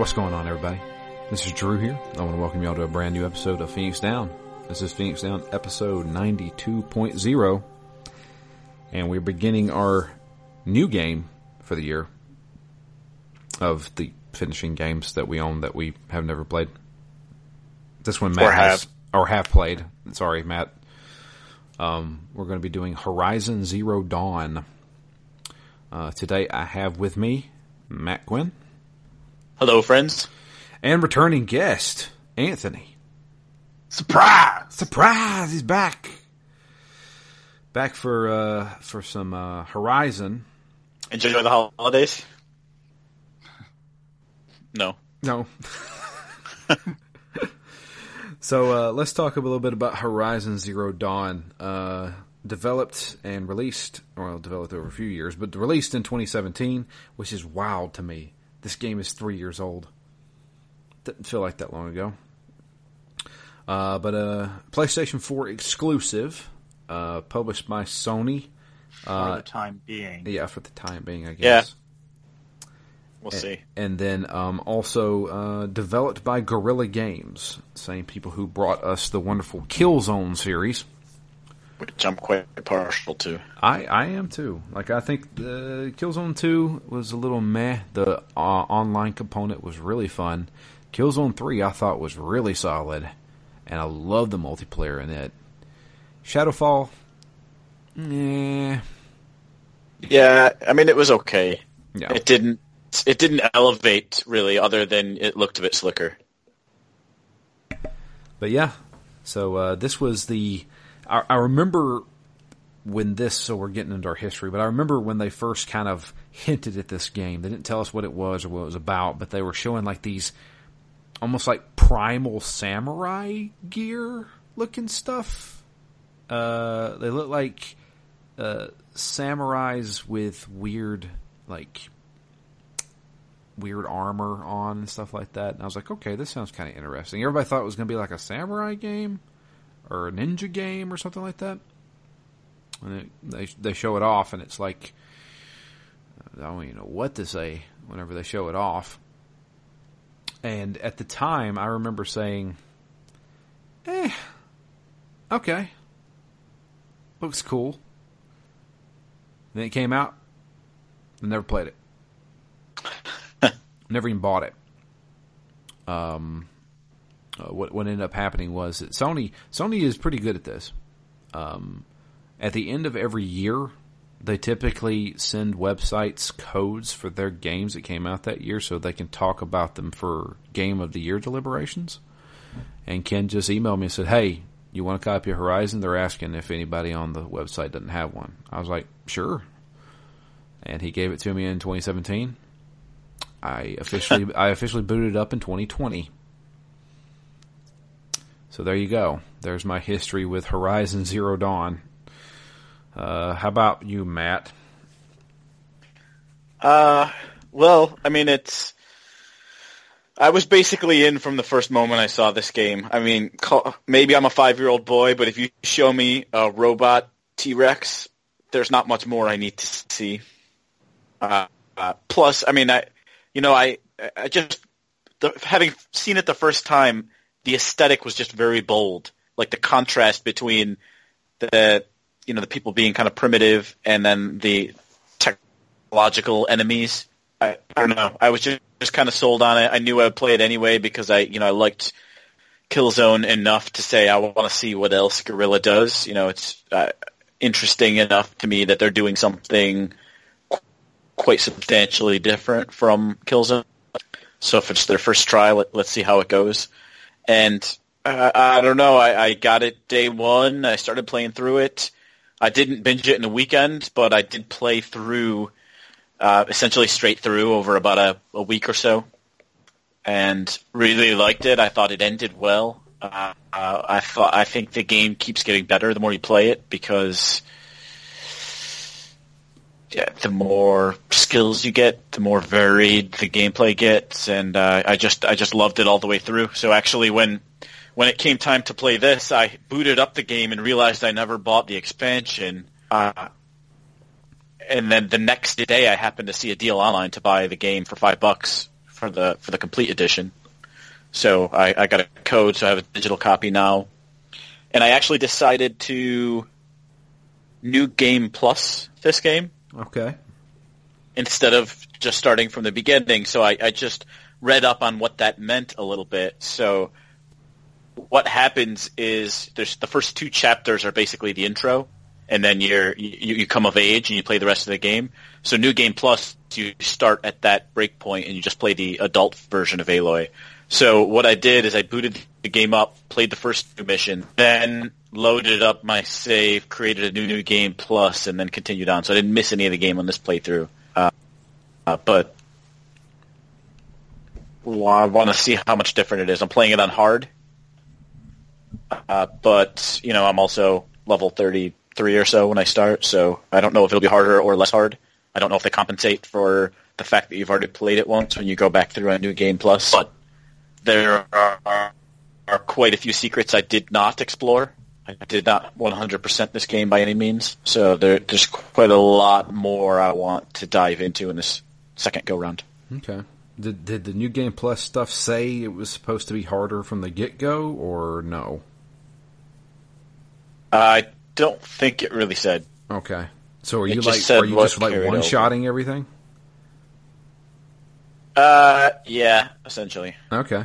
What's going on, everybody? This is Drew here. I want to welcome y'all to a brand new episode of Phoenix Down. This is Phoenix Down episode 92.0, and we're beginning our new game for the year of the finishing games that we own that we have never played. This one Matt Or has, have. or have played. Sorry, Matt. Um, we're going to be doing Horizon Zero Dawn. Uh, today I have with me Matt Gwynn Hello, friends. and returning guest Anthony. Surprise! Surprise! He's back. Back for uh, for some uh, Horizon. Enjoy the holidays? No. No. so uh, let's talk a little bit about Horizon Zero Dawn. Uh, developed and released, well, developed over a few years, but released in 2017, which is wild to me. This game is three years old. Didn't feel like that long ago. Uh, but uh, PlayStation 4 exclusive, uh, published by Sony. for the time being. Yeah, for the time being, I Yeah. guess. We'll see. And then um, also uh, developed by Guerrilla Games, same people who brought us the wonderful Killzone series. Which I'm quite partial to. I, I am too. Like I think the Killzone Two was a little meh. The uh, online component was really fun. Killzone Three I thought was really solid, and I love the multiplayer in it. Shadowfall, yeah, Yeah, I mean, it was okay. yeah. It didn't. It didn't elevate really, other than it looked a bit slicker. But yeah, so uh, this was the. I, I remember when this. So we're getting into our history, but I remember when they first kind of hinted at this game. They didn't tell us what it was or what it was about, but they were showing like these almost like primal samurai gear looking stuff. Uh, they look like uh, samurais with weird like weird armor on and stuff like that. And I was like, okay, this sounds kind of interesting. Everybody thought it was going to be like a samurai game or a ninja game or something like that. And it, they they show it off, and it's like I don't even know what to say whenever they show it off. And at the time, I remember saying, "Eh, okay, looks cool." Then it came out. I never played it. Never even bought it. Um, uh, what what ended up happening was that Sony Sony is pretty good at this. Um, at the end of every year, they typically send websites codes for their games that came out that year, so they can talk about them for Game of the Year deliberations. And Ken just emailed me and said, "Hey, you want a copy of Horizon?" They're asking if anybody on the website doesn't have one. I was like, "Sure." And he gave it to me in 2017. I officially I officially booted it up in 2020. So there you go. There's my history with Horizon Zero Dawn. Uh, how about you, Matt? Uh, well, I mean, it's. I was basically in from the first moment I saw this game. I mean, call, maybe I'm a five-year-old boy, but if you show me a robot T-Rex, there's not much more I need to see. Uh, uh, plus, I mean, I, you know, I, I just the, having seen it the first time, the aesthetic was just very bold. Like the contrast between the, you know, the people being kind of primitive and then the technological enemies. I, I don't know. I was just, just kind of sold on it. I knew I would play it anyway because I, you know, I liked Killzone enough to say I want to see what else Guerrilla does. You know, it's uh, interesting enough to me that they're doing something qu- quite substantially different from Killzone. So if it's their first try, let, let's see how it goes. And uh, I don't know. I, I got it day one. I started playing through it. I didn't binge it in a weekend, but I did play through uh, essentially straight through over about a, a week or so, and really liked it. I thought it ended well. Uh, uh, I thought I think the game keeps getting better the more you play it because the more skills you get, the more varied the gameplay gets, and uh, I just I just loved it all the way through. So actually, when when it came time to play this, I booted up the game and realized I never bought the expansion. Uh, and then the next day, I happened to see a deal online to buy the game for five bucks for the for the complete edition. So I, I got a code, so I have a digital copy now. And I actually decided to new game plus this game. Okay. Instead of just starting from the beginning. So I, I just read up on what that meant a little bit. So what happens is there's the first two chapters are basically the intro and then you're you, you come of age and you play the rest of the game. So New Game Plus, you start at that break point and you just play the adult version of Aloy. So what I did is I booted the game up, played the first two mission, then loaded up my save, created a new New Game Plus, and then continued on. So I didn't miss any of the game on this playthrough. Uh, uh, but well, I want to see how much different it is. I'm playing it on hard, uh, but you know I'm also level 33 or so when I start, so I don't know if it'll be harder or less hard. I don't know if they compensate for the fact that you've already played it once when you go back through a new game plus. But there are, are quite a few secrets I did not explore. I did not 100% this game by any means, so there, there's quite a lot more I want to dive into in this second go round. Okay. Did did the new game plus stuff say it was supposed to be harder from the get go, or no? I don't think it really said. Okay. So are It you like are you just like one shotting everything? Uh, yeah, essentially. Okay.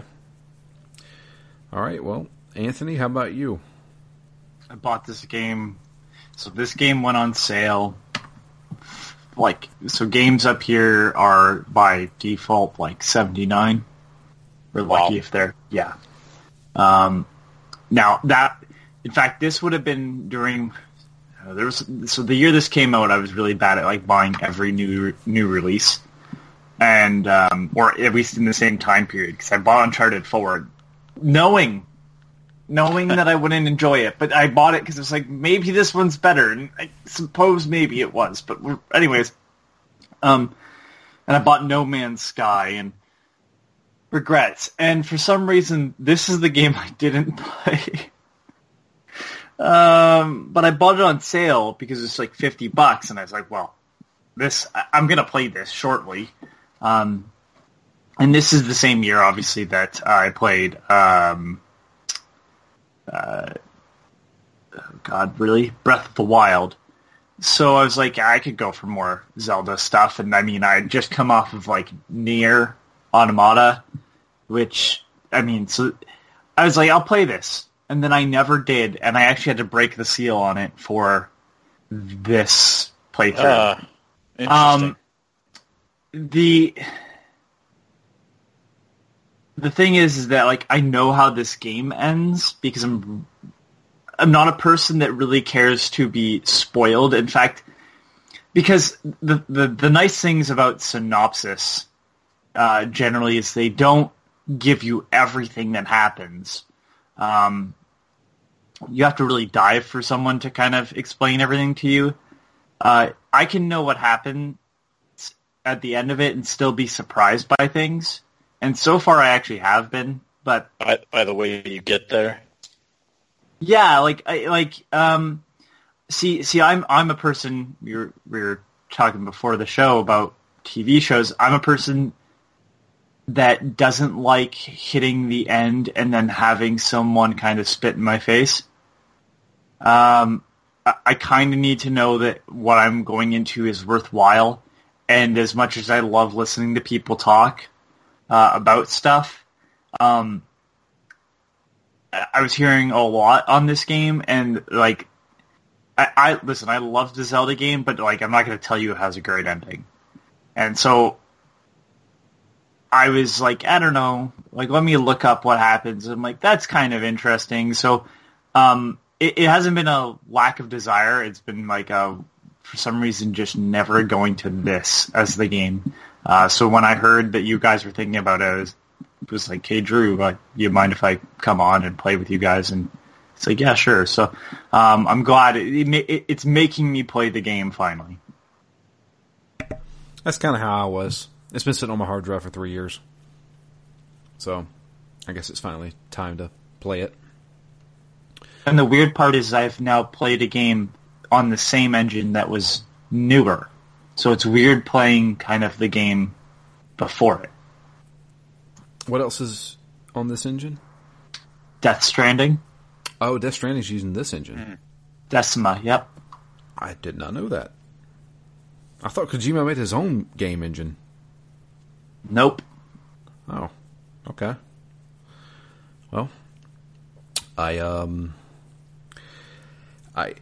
All right. Well, Anthony, how about you? I bought this game. So this game went on sale. Like so, games up here are by default like seventy nine. We're lucky Wow. if they're yeah. Um, now that in fact this would have been during uh, there was so the year this came out I was really bad at like buying every new new release and um, or at least in the same time period because I bought Uncharted Four knowing knowing that I wouldn't enjoy it, but I bought it because it was like maybe this one's better, and I suppose maybe it was. But anyways, um, and I bought No Man's Sky and regrets, and for some reason this is the game I didn't play. um, but I bought it on sale because it's like fifty bucks, and I was like, well, this I- I'm gonna play this shortly. Um, and this is the same year, obviously, that I played. Um, uh, oh God, really? Breath of the Wild. So I was like, I could go for more Zelda stuff, and I mean, I had just come off of like Nier Automata, which I mean, so I was like, I'll play this, and then I never did, and I actually had to break the seal on it for this playthrough. Uh, interesting. Um, the the thing is, is that like I know how this game ends because I'm I'm not a person that really cares to be spoiled. In fact, because the the, the nice things about synopsis uh, generally is they don't give you everything that happens. Um, you have to really dive for someone to kind of explain everything to you. Uh, I can know what happened at the end of it and still be surprised by things. And so far, I actually have been. But by, by the way you get there. yeah, like I like um, see see I'm I'm a person. We were we were talking before the show about TV shows. I'm a person that doesn't like hitting the end and then having someone kind of spit in my face. Um, I, I kind of need to know that what I'm going into is worthwhile. And as much as I love listening to people talk uh, about stuff, um, I was hearing a lot on this game, and like, I, I listen. I love the Zelda game, but like, I'm not going to tell you it has a great ending. And so, I was like, I don't know, like, let me look up what happens. I'm like, that's kind of interesting. So, um, it, it hasn't been a lack of desire. It's been like a, for some reason, just never going to this as the game. Uh, so when I heard that you guys were thinking about it, I was, it was like, hey, Drew, uh, you mind if I come on and play with you guys? And it's like, yeah, sure. So um, I'm glad it, it, it, it's making me play the game finally. That's kind of how I was. It's been sitting on my hard drive for three years, so I guess it's finally time to play it. And the weird part is I've now played a game on the same engine that was newer. So it's weird playing kind of the game before it. What else is on this engine? Death Stranding, Oh, Death Stranding's using this engine. Decima. Yep. I did not know that. I thought Kojima made his own game engine. Nope. Oh, okay. Well, I um, I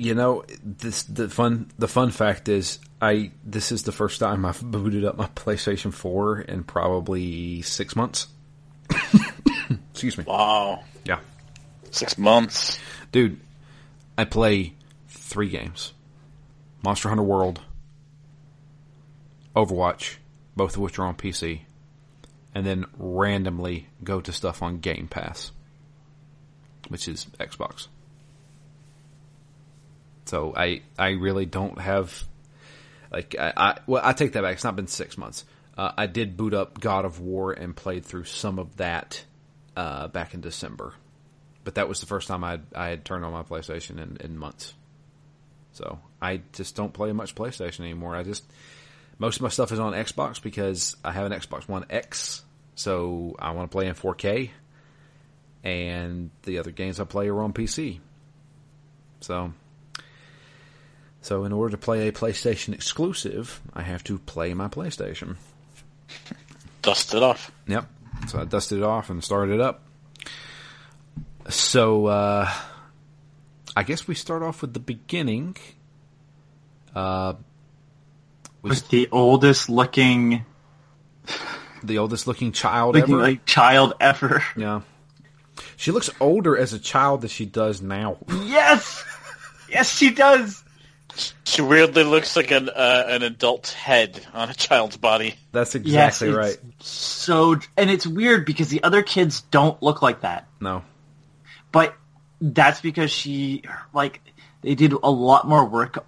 you know this the fun the fun fact is I this is the first time I've booted up my PlayStation Four in probably six months. Excuse me. Wow. Yeah, Six months. dude, I play three games: Monster Hunter World, Overwatch, both of which are on PC, and then randomly go to stuff on Game Pass, which is Xbox. So I I really don't have like I, I well I take that back. It's not been six months. Uh, I did boot up God of War and played through some of that uh, back in December, but that was the first time I I had turned on my PlayStation in, in months. So I just don't play much PlayStation anymore. I just most of my stuff is on Xbox because I have an Xbox One X, so I want to play in 4K, and the other games I play are on PC. So, so in order to play a PlayStation exclusive, I have to play my PlayStation. Dust it off. Yep. So I dusted it off and started it up. So uh, I guess we start off with the beginning. Uh, we Was the oldest looking, the oldest looking child looking ever. like child ever. yeah. She looks older as a child than she does now. Yes. Yes, she does. She weirdly looks like an uh, an adult's head on a child's body. That's Yes, exactly it's right. So, and it's weird because the other kids don't look like that. No. but that's because she like they did a lot more work.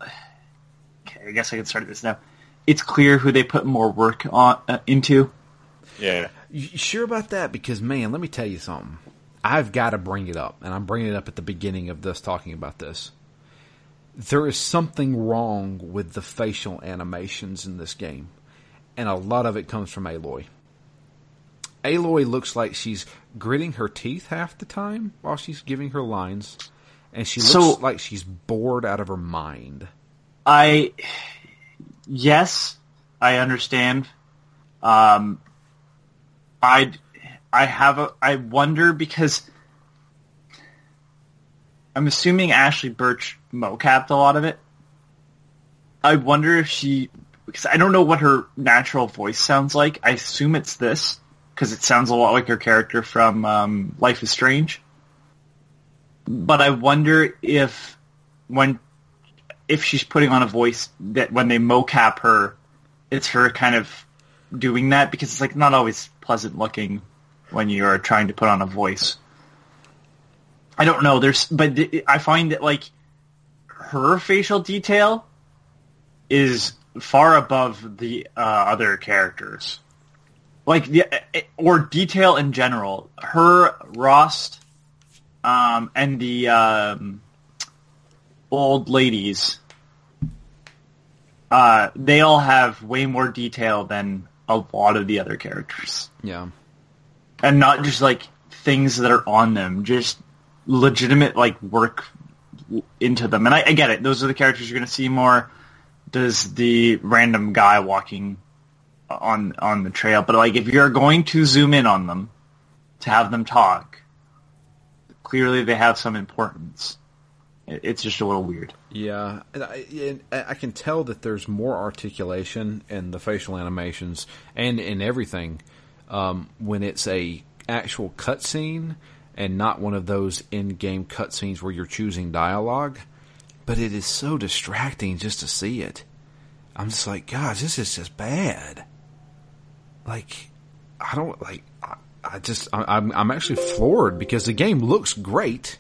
Okay, I guess I can start this now. It's clear who they put more work on uh, into. Yeah. You sure about that? Because man, let me tell you something. I've got to bring it up, and I'm bringing it up at the beginning of this talking about this. There is something wrong with the facial animations in this game, and a lot of it comes from Aloy. Aloy looks like she's gritting her teeth half the time while she's giving her lines, and she looks So- like she's bored out of her mind. I yes, I understand. Um, I I have a I wonder because I'm assuming Ashley Burch mocapped a lot of it. I wonder if she because I don't know what her natural voice sounds like. I assume it's this because it sounds a lot like her character from um, Life is Strange. But I wonder if when if she's putting on a voice that when they mocap her, it's her kind of doing that because it's like not always pleasant looking when you are trying to put on a voice. I don't know. There's, but I find that like her facial detail is far above the uh, other characters. Like the or detail in general. Her Rost, um, and the um, old ladies uh, they all have way more detail than a lot of the other characters, Yeah. and not just like things that are on them, just legitimate like work into them. And I, I get it; those are the characters you're going to see more. Does the random guy walking on on the trail? But like, if you're going to zoom in on them to have them talk, clearly they have some importance. It's just a little weird. Yeah, I, I can tell that there's more articulation in the facial animations and in everything um, when it's a actual cutscene and not one of those in-game cutscenes where you're choosing dialogue. But it is so distracting just to see it. I'm just like, gosh, this is just bad. Like, I don't like. I, I just, I, I'm, I'm actually floored because the game looks great.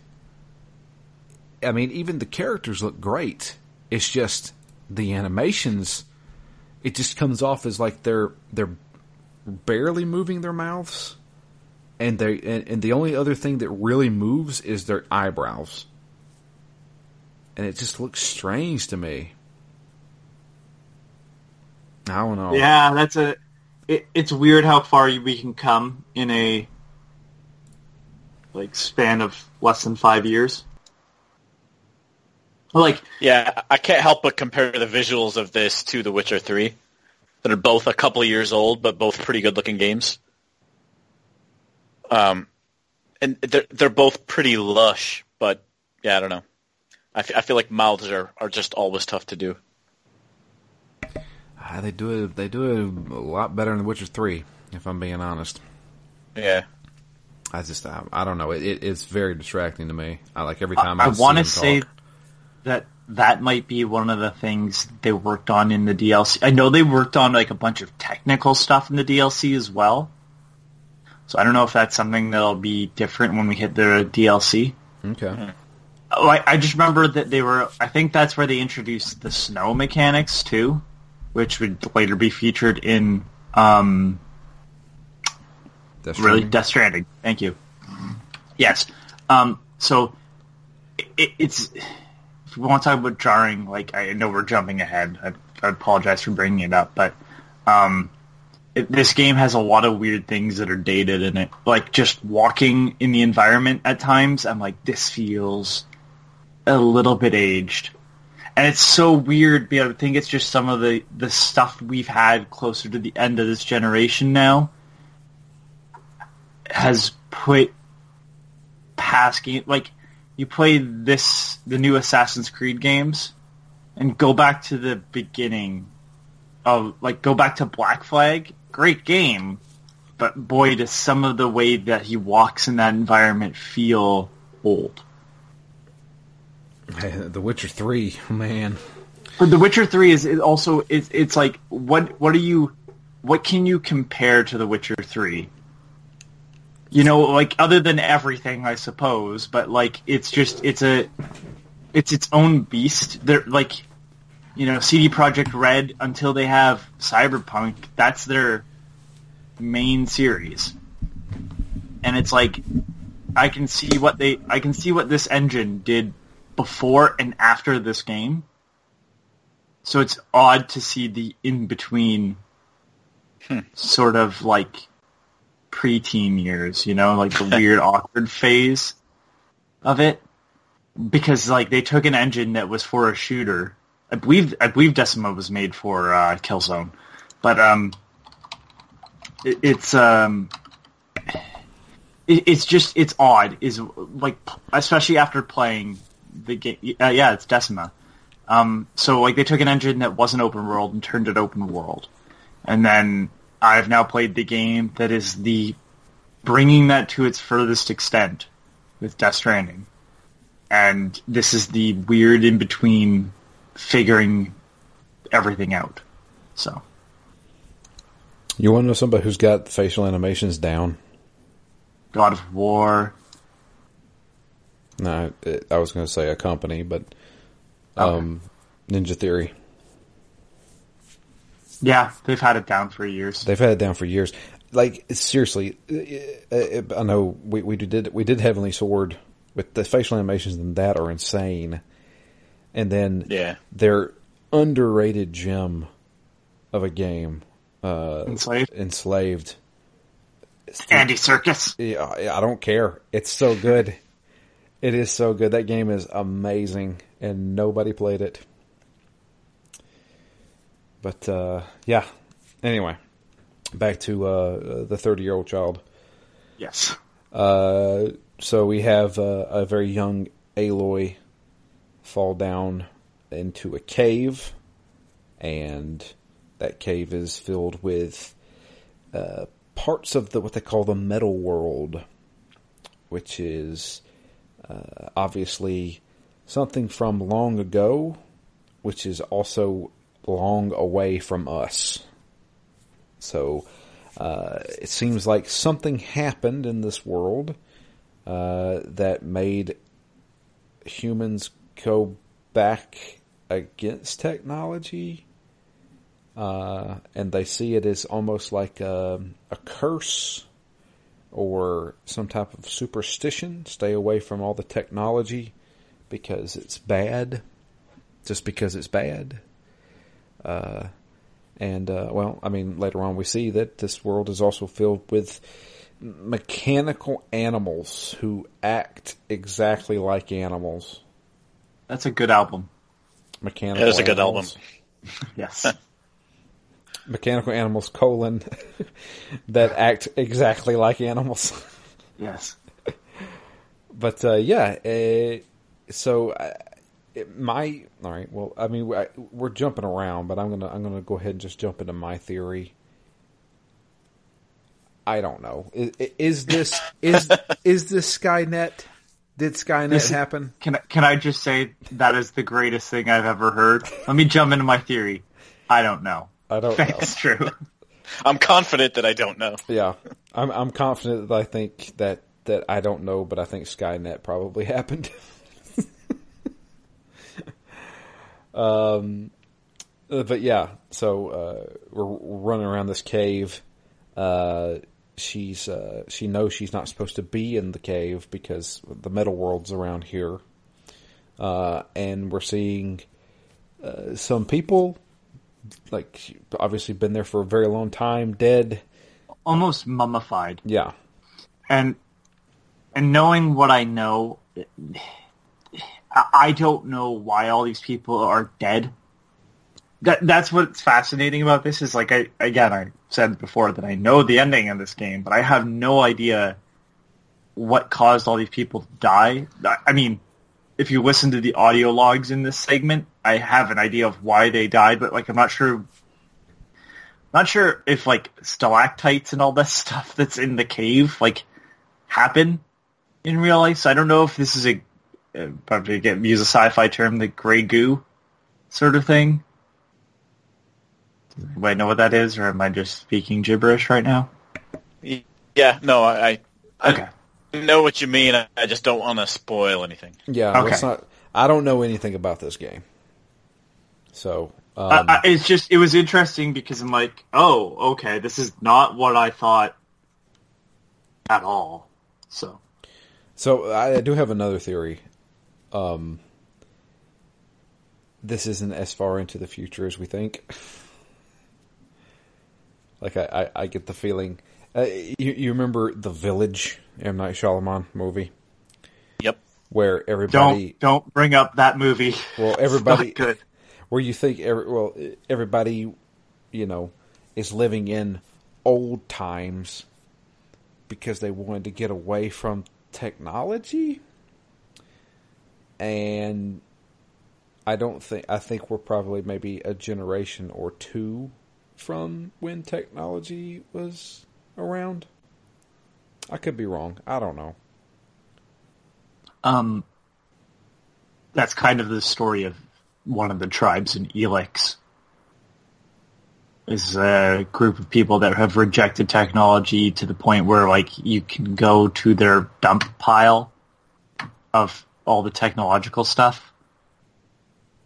I mean, even the characters look great. It's just the animations. It just comes off as like they're they're barely moving their mouths, and they and, and the only other thing that really moves is their eyebrows, and it just looks strange to me. I don't know. Yeah, that's a it, it's weird how far we can come in a like span of less than five years. Like, Yeah, I can't help but compare the visuals of this to The Witcher 3 that are both a couple of years old, but both pretty good looking games. Um, and they're, they're both pretty lush, but yeah, I don't know. I, f- I feel like mouths are, are just always tough to do. Ah, they do it. They do it a lot better in The Witcher Three, if I'm being honest. Yeah. I just, I, I don't know. It, it, it's very distracting to me. I like every time I, I, I want to say talk. that that might be one of the things they worked on in the DLC. I know they worked on like a bunch of technical stuff in the DLC as well. So I don't know if that's something that'll be different when we hit the DLC. Okay. Oh, I, I just remember that they were. I think that's where they introduced the snow mechanics too, which would later be featured in um, That's really. Death Stranding. Thank you. Yes. Um, so it, it's if we want to talk about jarring, like I know we're jumping ahead. I, I apologize for bringing it up, but um, this game has a lot of weird things that are dated in it. Like just walking in the environment at times, I'm like, this feels a little bit aged. And it's so weird I think it's just some of the, the stuff we've had closer to the end of this generation now has put past game like you play this the new Assassin's Creed games and go back to the beginning of like go back to Black Flag, great game, but boy does some of the way that he walks in that environment feel old. the Witcher Three, man. But The Witcher Three is, also it's it's like what what are you what can you compare to The Witcher Three? You know, like other than everything, I suppose, but like it's just it's a it's its own beast. They're like you know, CD Projekt Red until they have Cyberpunk, that's their main series. And it's like I can see what they I can see what this engine did before and after this game. So it's odd to see the in between hmm. sort of like preteen years, you know, like the weird awkward phase of it. Because like they took an engine that was for a shooter. I believe I believe Decima was made for uh, Killzone. But um it, it's um it, it's just it's odd. Is like especially after playing the game uh, yeah it's Decima. Um so like they took an engine that wasn't open world and turned it open world. And then I've now played the game that is the bringing that to its furthest extent with Death Stranding. And this is the weird in between figuring everything out so You want to know somebody who's got facial animations down? God of War No, it, I was going to say a company, but um, Ninja Theory. yeah they've had it down for years They've had it down for years. Like seriously, uh, uh, I know we we did we did Heavenly Sword, but the facial animations in that are insane. And then Yeah. their underrated gem of a game, uh, Enslaved? enslaved. Andy Serkis Yeah, I don't care. It's so good. it is so good. That game is amazing, and nobody played it. But uh, yeah. Anyway, back to uh, the thirty-year-old child. yes Uh, so we have uh, a very young Aloy fall down into a cave, and that cave is filled with uh, parts of the what they call the metal world, which is uh, obviously something from long ago, which is also long away from us. So uh, it seems like something happened in this world uh, that made humans go back against technology. Uh, and they see it as almost like a, a curse or some type of superstition. Stay away from all the technology because it's bad. Just because it's bad. Uh, And uh, well, I mean, later on we see that this world is also filled with mechanical animals who act exactly like animals. That's a good album. Mechanical. It is a good animals. Yes. Mechanical animals colon that act exactly like animals. yes. But uh, yeah, uh, so uh, it, my all right. Well, I mean, I, we're jumping around, but I'm gonna I'm gonna go ahead and just jump into my theory. I don't know. Is, is this is is this Skynet? Did Skynet This- happen? Can I, can I just say that is the greatest thing I've ever heard? Let me jump into my theory. I don't know. I don't know. It's true. I'm confident that I don't know. Yeah, I'm I'm confident that I think that that I don't know, but I think Skynet probably happened. um, uh, but yeah, so uh, we're, we're running around this cave. Uh, she's uh, she knows she's not supposed to be in the cave because the metal world's around here, uh, and we're seeing uh, some people like obviously been there for a very long time, dead. Almost mummified. Yeah, And and knowing what I know, I I don't know why all these people are dead. That that's what's fascinating about this is like I again I said before that I know the ending of this game, but I have no idea what caused all these people to die. I- mean, if you listen to the audio logs in this segment, I have an idea of why they died, but like I'm not sure not sure if like stalactites and all this stuff that's in the cave like happen in real life. So I don't know if this is a probably get use a sci-fi term, the gray goo sort of thing. Do I know what that is, or am I just speaking gibberish right now? Yeah, no, I, I Okay. know what you mean. I, I just don't want to spoil anything. yeah. Okay. Let's not. I don't know anything about this game, so um, I, I, it's just it was interesting because I'm like, oh, okay, this is not what I thought at all. So So I, I do have another theory. Um, this isn't as far into the future as we think. like I, I, I get the feeling. Uh, you, you remember the Village M Night Shyamalan movie Yep. where everybody, don't don't bring up that movie. well, It's everybody, not good. where you think every, well, everybody, you know, is living in old times because they wanted to get away from technology. And I don't think I think we're probably maybe a generation or two from when technology was around. I could be wrong. I don't know. Um, that's kind of the story of one of the tribes in Elex. Is a group of people that have rejected technology to the point where, like, you can go to their dump pile of all the technological stuff.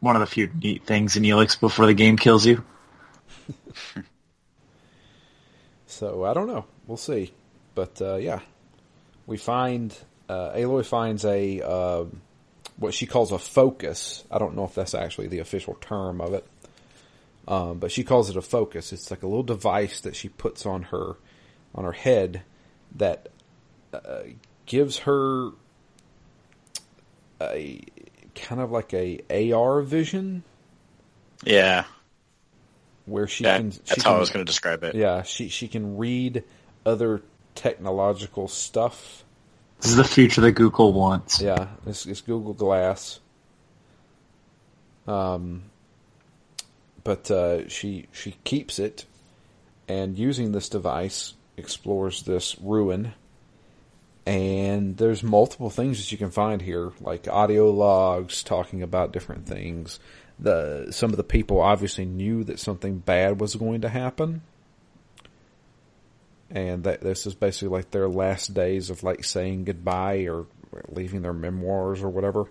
One of the few neat things in Elex before the game kills you. So I don't know. We'll see. But uh, yeah, we find uh, Aloy finds a uh, what she calls a focus. I don't know if that's actually the official term of it, um, but she calls it a focus. It's like a little device that she puts on her on her head that uh, gives her a kind of like a AR vision Yeah. Where she Yeah, can. she that's how can- I was going to describe it. Yeah, she she can read other technological stuff. This is the future that Google wants. Yeah, it's, it's Google Glass. Um, but uh, she she keeps it, and using this device explores this ruin. And there's multiple things that you can find here, like audio logs talking about different things. The some of the people obviously knew that something bad was going to happen, and that this is basically like their last days of like saying goodbye or leaving their memoirs or whatever.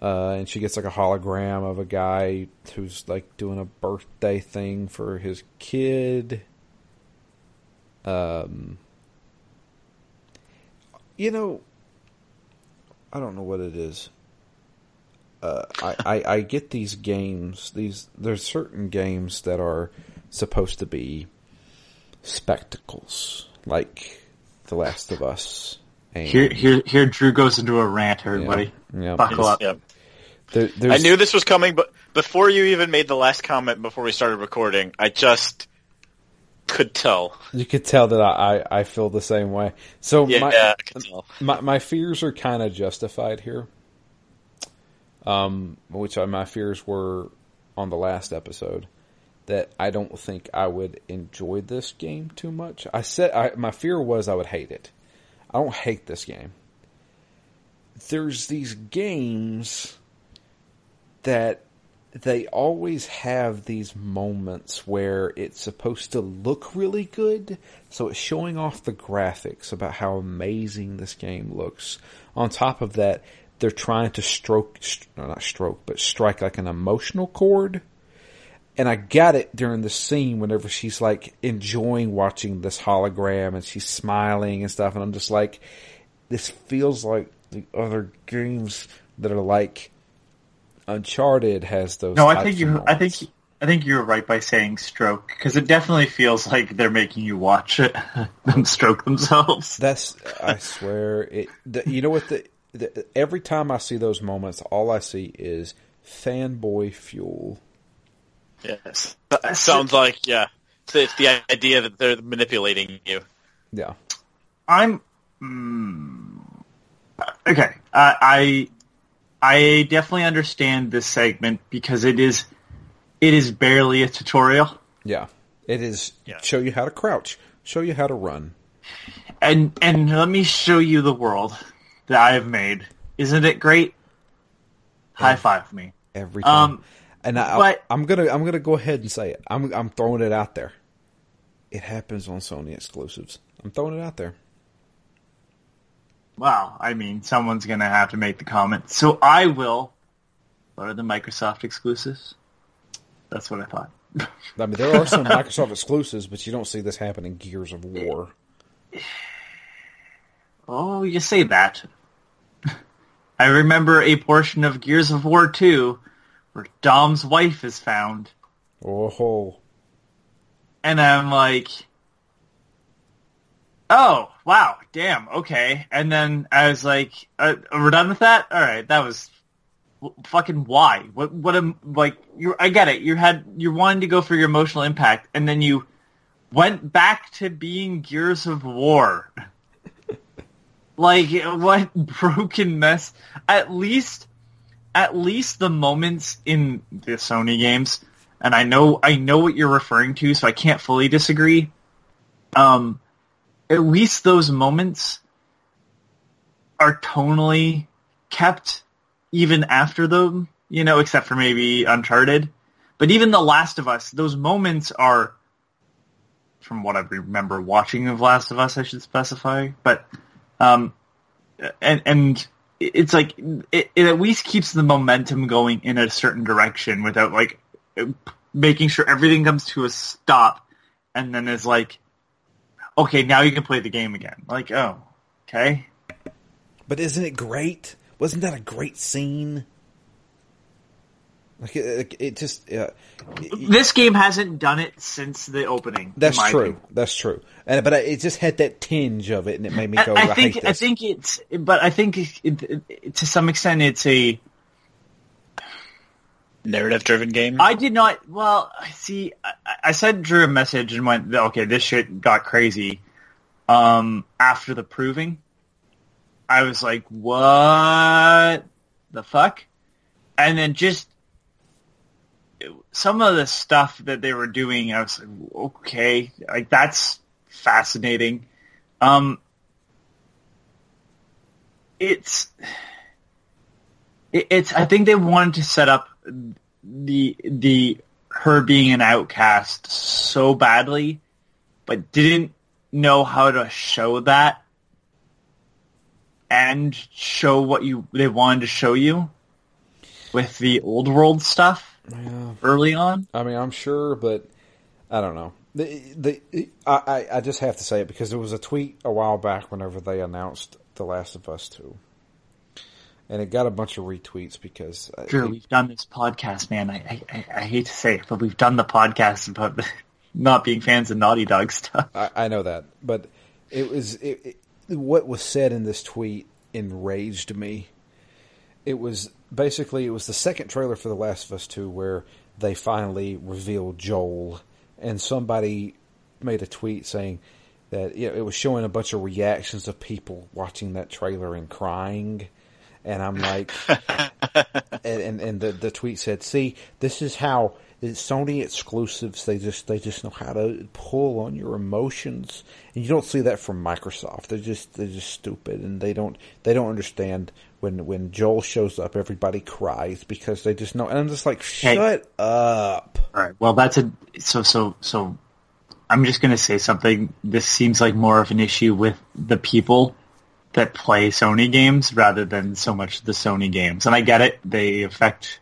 Uh, and she gets like a hologram of a guy who's like doing a birthday thing for his kid. Um, you know, I don't know what it is. Uh, I, I I get these games. These there's certain games that are supposed to be spectacles, like The Last of Us. And, Here, here, here. Drew goes into a rant. Everybody, yeah. buckle up. Yeah. There- I knew this was coming, but before you even made the last comment before we started recording, I just could tell. You could tell that I, I, I feel the same way. So Yeah, my, I could tell. my my fears are kind of justified here. Um, which my fears were on the last episode that I don't think I would enjoy this game too much. I said I, my fear was I would hate it. I don't hate this game. There's these games that they always have these moments where it's supposed to look really good, so it's showing off the graphics about how amazing this game looks. On top of that, they're trying to stroke, no, not stroke, but strike like an emotional chord. And I got it during the scene whenever she's like enjoying watching this hologram and she's smiling and stuff. And I'm just like, this feels like the other games that are like Uncharted has those. No, I think you. I think. I think you're right by saying stroke because it definitely feels like they're making you watch it them stroke themselves. That's, I swear, it. The, you know what? The, the every time I see those moments, all I see is fanboy fuel. Yes. That sounds like, yeah. It's, it's the idea that they're manipulating you. Yeah, I'm mm, okay. Uh, I I definitely understand this segment because it is it is barely a tutorial, yeah. It is Yeah. show you how to crouch, show you how to run. and and let me show you the world that I have made. Isn't it great? High five me. every time. Um, and I, but- I'm gonna I'm gonna go ahead and say it. I'm I'm throwing it out there. It happens on Sony exclusives. I'm throwing it out there. Well, I mean, someone's gonna have to make the comment, so I will. What are the Microsoft exclusives? That's what I thought. I mean, there are some Microsoft exclusives, but you don't see this happen in Gears of War. Oh, you say that. I remember a portion of Gears of War 2 where Dom's wife is found, Oh, and I'm like, oh, wow, damn, okay. And then I was like, uh, we're done with that? Alright, that was fucking why? What, what am, like, you I get it, you had, you wanted to go for your emotional impact, and then you went back to being Gears of War. Like what broken mess? At least, at least the moments in the Sony games, and I know I know what you're referring to, so I can't fully disagree. Um, at least those moments are tonally kept even after them, you know, except for maybe Uncharted. But even The Last of Us, those moments are, from what I remember watching of Last of Us, I should specify, but um, and and it's like it, it at least keeps the momentum going in a certain direction without like making sure everything comes to a stop, and then is like, okay, now you can play the game again. Like, oh, okay, but isn't it great? Wasn't that a great scene? Like it, it, it just uh, it- this game hasn't done it since the opening. that's true. opinion. That's true. And but it just had that tinge of it, and it made me go. I, I, I think hate I think it's, but I think it, it, it- to some extent it's a. Narrative-driven game. I did not. Well, I see. I, I sent Drew a message and went, "Okay, this shit got crazy." Um, after the proving, I was like, "What the fuck?" And then just some of the stuff that they were doing, I was like, "Okay, like that's fascinating." Um, it's it, it's. I think they wanted to set up the the her being an outcast so badly, but didn't know how to show that and show what you they wanted to show you with the old world stuff Yeah. early on. I mean, I'm sure, but I don't know. The the I, I I just have to say it because there was a tweet a while back whenever they announced The Last of Us Two, and it got a bunch of retweets because uh, Drew, we've done this podcast, man. I, I, I hate to say it, but we've done the podcast about not being fans of Naughty Dog stuff. I, I know that, but it was it, it, what was said in this tweet enraged me. It was basically it was the second trailer for The Last of Us Two where they finally revealed Joel, and somebody made a tweet saying that you know, it was showing a bunch of reactions of people watching that trailer and crying. And I'm like, and, and, and the, the tweet said, see, this is how Sony exclusives. They just, they just know how to pull on your emotions. And you don't see that from Microsoft. They're just, they're just stupid and they don't, they don't understand when, when Joel shows up, everybody cries because they just know. And I'm just like, shut hey. up. All right. Well, that's a, so, so, so I'm just going to say something. This seems like more of an issue with the people that play Sony games rather than so much the Sony games. And I get it; they affect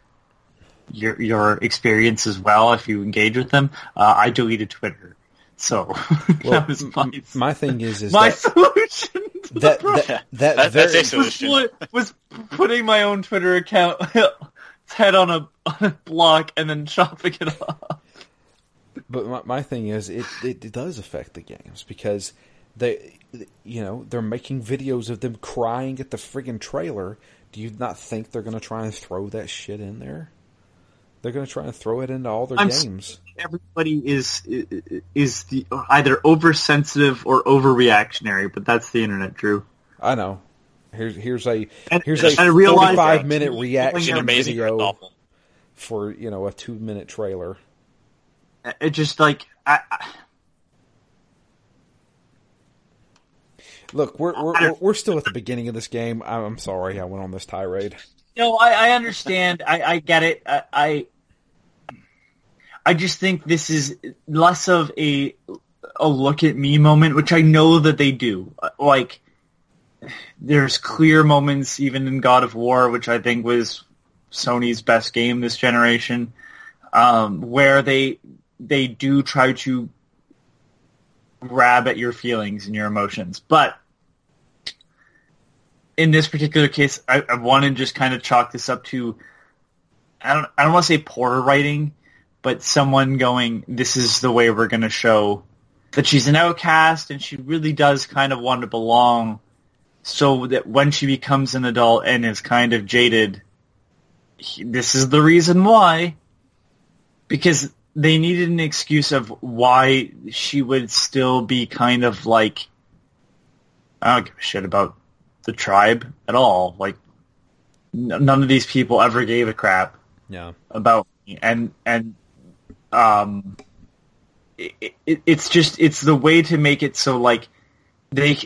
your your experience as well if you engage with them. Uh, I deleted Twitter, so well, that was my, my thing is is my that, solution. That, that, that, that, very, that's solution. Was, was putting my own Twitter account head on a, on a block and then chopping it off. But my, my thing is, it, it, it does affect the games because they, you know, they're making videos of them crying at the friggin' trailer. Do you not think they're going to try and throw that shit in there? They're going to try and throw it into all their I'm games. Everybody is is the either oversensitive or overreactionary, but that's the internet, Drew. I know. Here's here's a and, here's a forty five minute reaction video for you know a two minute trailer. It just like I, I Look, we're, we're we're still at the beginning of this game. I'm sorry, I went on this tirade. No, I, I understand. I, I get it. I, I, I just think this is less of a a look at me moment, which I know that they do. Like, there's clear moments even in God of War, which I think was Sony's best game this generation, um, where they they do try to grab at your feelings and your emotions. But in this particular case, I, I want to just kind of chalk this up to I don't I don't want to say poor writing, but someone going, "This is the way we're going to show that she's an outcast and she really does kind of want to belong." So that when she becomes an adult and is kind of jaded, this is the reason why. Because they needed an excuse of why she would still be kind of like I don't give a shit about the tribe at all. Like n- none of these people ever gave a crap. Yeah. About me. and and um, it, it, it's just it's the way to make it so like they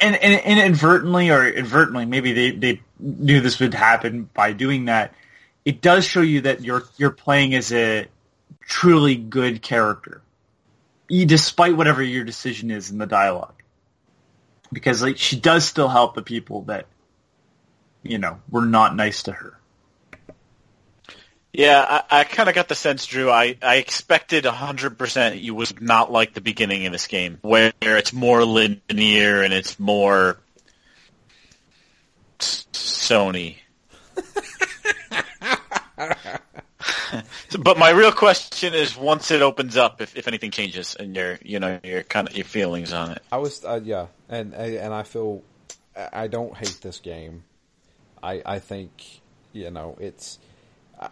and, and inadvertently or inadvertently maybe they they knew this would happen by doing that. It does show you that you're you're playing as a truly good character, despite whatever your decision is in the dialogue. Because like she does still help the people that you know were not nice to her. Yeah, I, I kind of got the sense, Drew. I, I expected 100% you would not like the beginning of this game, where it's more linear and it's more Sony. but my real question is, once it opens up, if, if anything changes and your you know your kind of your feelings on it. I was uh, yeah, and and I feel I don't hate this game. I I think you know it's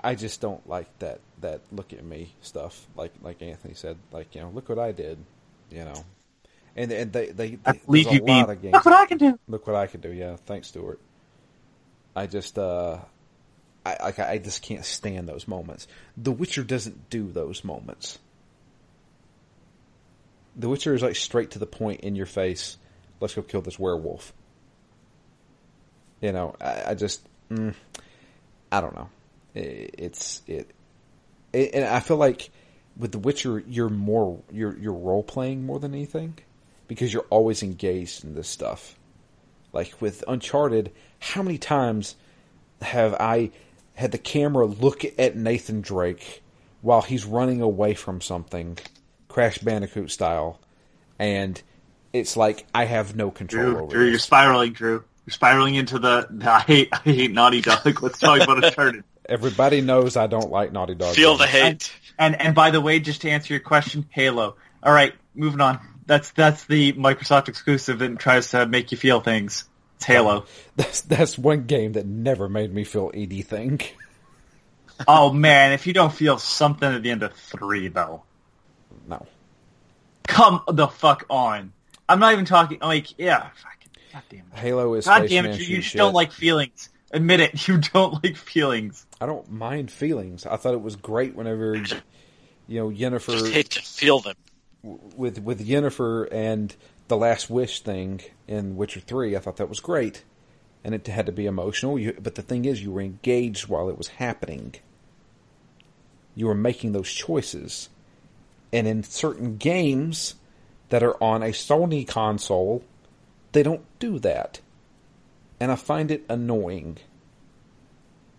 I just don't like that that look at me stuff. Like like Anthony said, like you know look what I did, you know. And and they they, they I believe you mean, games, look what I can do. Look what I can do. Yeah, thanks, Stuart. I just uh I, I, I just can't stand those moments. The Witcher doesn't do those moments. The Witcher is like straight to the point in your face. Let's go kill this werewolf. You know, I, I just, mm, I don't know. It, it's it, it, and I feel like with The Witcher, you're more you're you're role playing more than anything because you're always engaged in this stuff. Like with Uncharted, how many times have I had the camera look at Nathan Drake while he's running away from something, Crash Bandicoot style, and it's like I have no control Drew, over. Drew, this. you're spiraling, Drew. spiraling into the, the I hate I hate Naughty Dog. Let's talk about Uncharted. Everybody knows I don't like Naughty Dog. Feel the games. hate. And and by the way, just to answer your question, Halo. All right, moving on. That's that's the Microsoft exclusive that tries to make you feel things. It's Halo. That's that's one game that never made me feel anything. oh man, if you don't feel something at the end of three though, No. come the fuck on. I'm not even talking like yeah. Fucking, God damn it. Halo is God damn it, you, you just shit. don't like feelings. Admit it, you don't like feelings. I don't mind feelings. I thought it was great whenever you know Just Yennefer hate to feel them. with with Yennefer and the Last Wish thing in Witcher Three. I thought that was great, and it had to be emotional. You, but the thing is, you were engaged while it was happening. You were making those choices, and in certain games that are on a Sony console, they don't do that, and I find it annoying.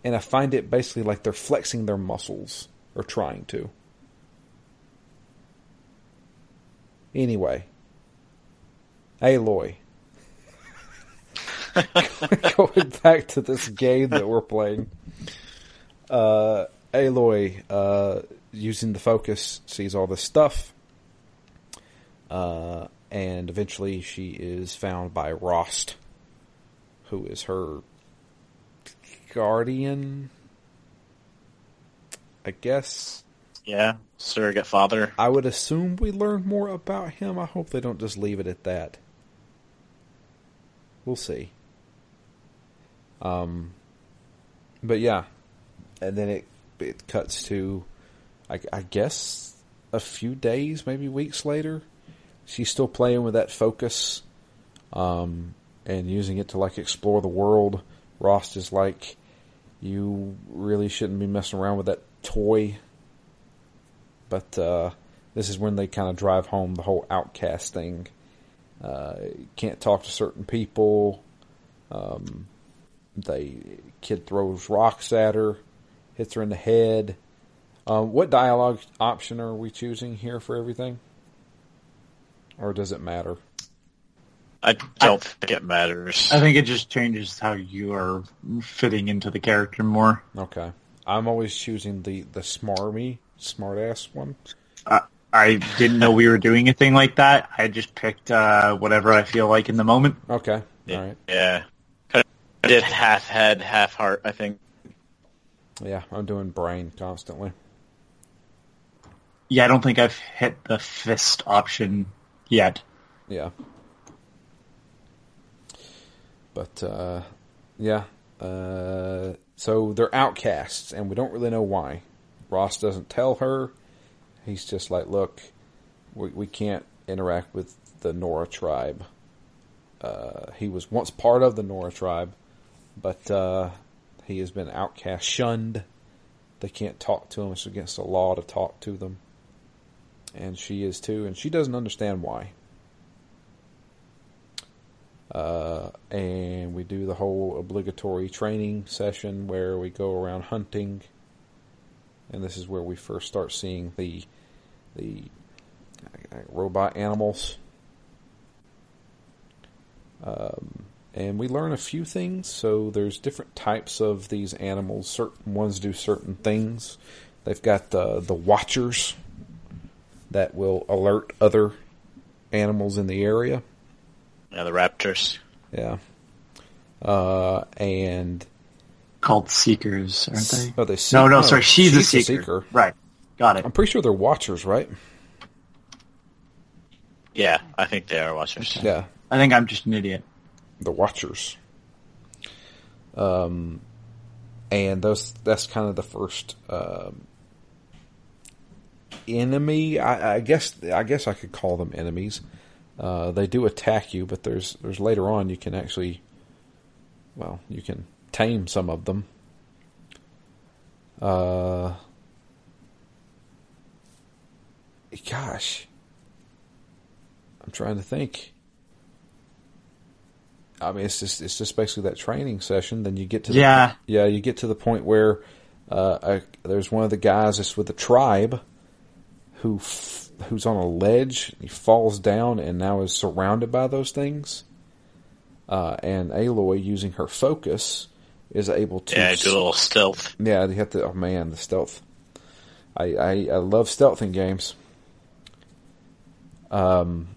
And I find it basically like they're flexing their muscles or trying to. Anyway, Aloy. Going back to this game that we're playing, uh, Aloy, uh, using the focus, sees all this stuff, uh, and eventually she is found by Rost, who is her guardian, I guess. Yeah, surrogate father. I would assume we learn more about him. I hope they don't just leave it at that. We'll see. Um, but yeah, and then it it cuts to, I, I guess, a few days, maybe weeks later. She's still playing with that focus, um, and using it to like explore the world. Rost is like, you really shouldn't be messing around with that toy but uh, this is when they kind of drive home the whole outcast thing. Uh, can't talk to certain people. Um, kid throws rocks at her, hits her in the head. Um, what dialogue option are we choosing here for everything, or does it matter? I don't think it matters. I think it just changes how you are fitting into the character more. Okay, I'm always choosing the the smarmy, smartass one. I, I didn't know we were doing a thing like that. I just picked uh, whatever I feel like in the moment. Okay, yeah. all right. yeah. I did half head, half heart, I think. Yeah, I'm doing brain constantly. Yeah, I don't think I've hit the fist option yet. Yeah. But uh, yeah, uh, so they're outcasts, and we don't really know why. Rost doesn't tell her. He's just like, "Look, we we can't interact with the Nora tribe." Uh, he was once part of the Nora tribe, but uh, he has been outcast, shunned. They can't talk to him. It's against the law to talk to them, and she is too, and she doesn't understand why. Uh, and we do the whole obligatory training session where we go around hunting, and this is where we first start seeing the the uh, robot animals. Um, and we learn a few things. So there's different types of these animals. Certain ones do certain things. They've got the the watchers that will alert other animals in the area. Yeah, the Raptors. Yeah. Uh, and Called Seekers, aren't they? oh, they No, no, sorry, she's, a, seeker. Right. Got it. I'm pretty sure they're watchers, right? Yeah, I think they are Watchers. Yeah, I think I'm just an idiot. the watchers. Um, and those that's kind of the first um, enemy. I, I guess I guess I could call them enemies. Uh, they do attack you, but there's there's later on you can actually, well, you can tame some of them. Uh, gosh, I'm trying to think. I mean, it's just it's just basically that training session. Then you get to the, Yeah. yeah, you get to the point where uh, a, there's one of the guys that's with the tribe who f- who's on a ledge. He falls down and now is surrounded by those things. uh, and Aloy using her focus is able to Yeah, do a little stealth. yeah, you have to. Oh man, the stealth. I I, I love stealth in games. Um,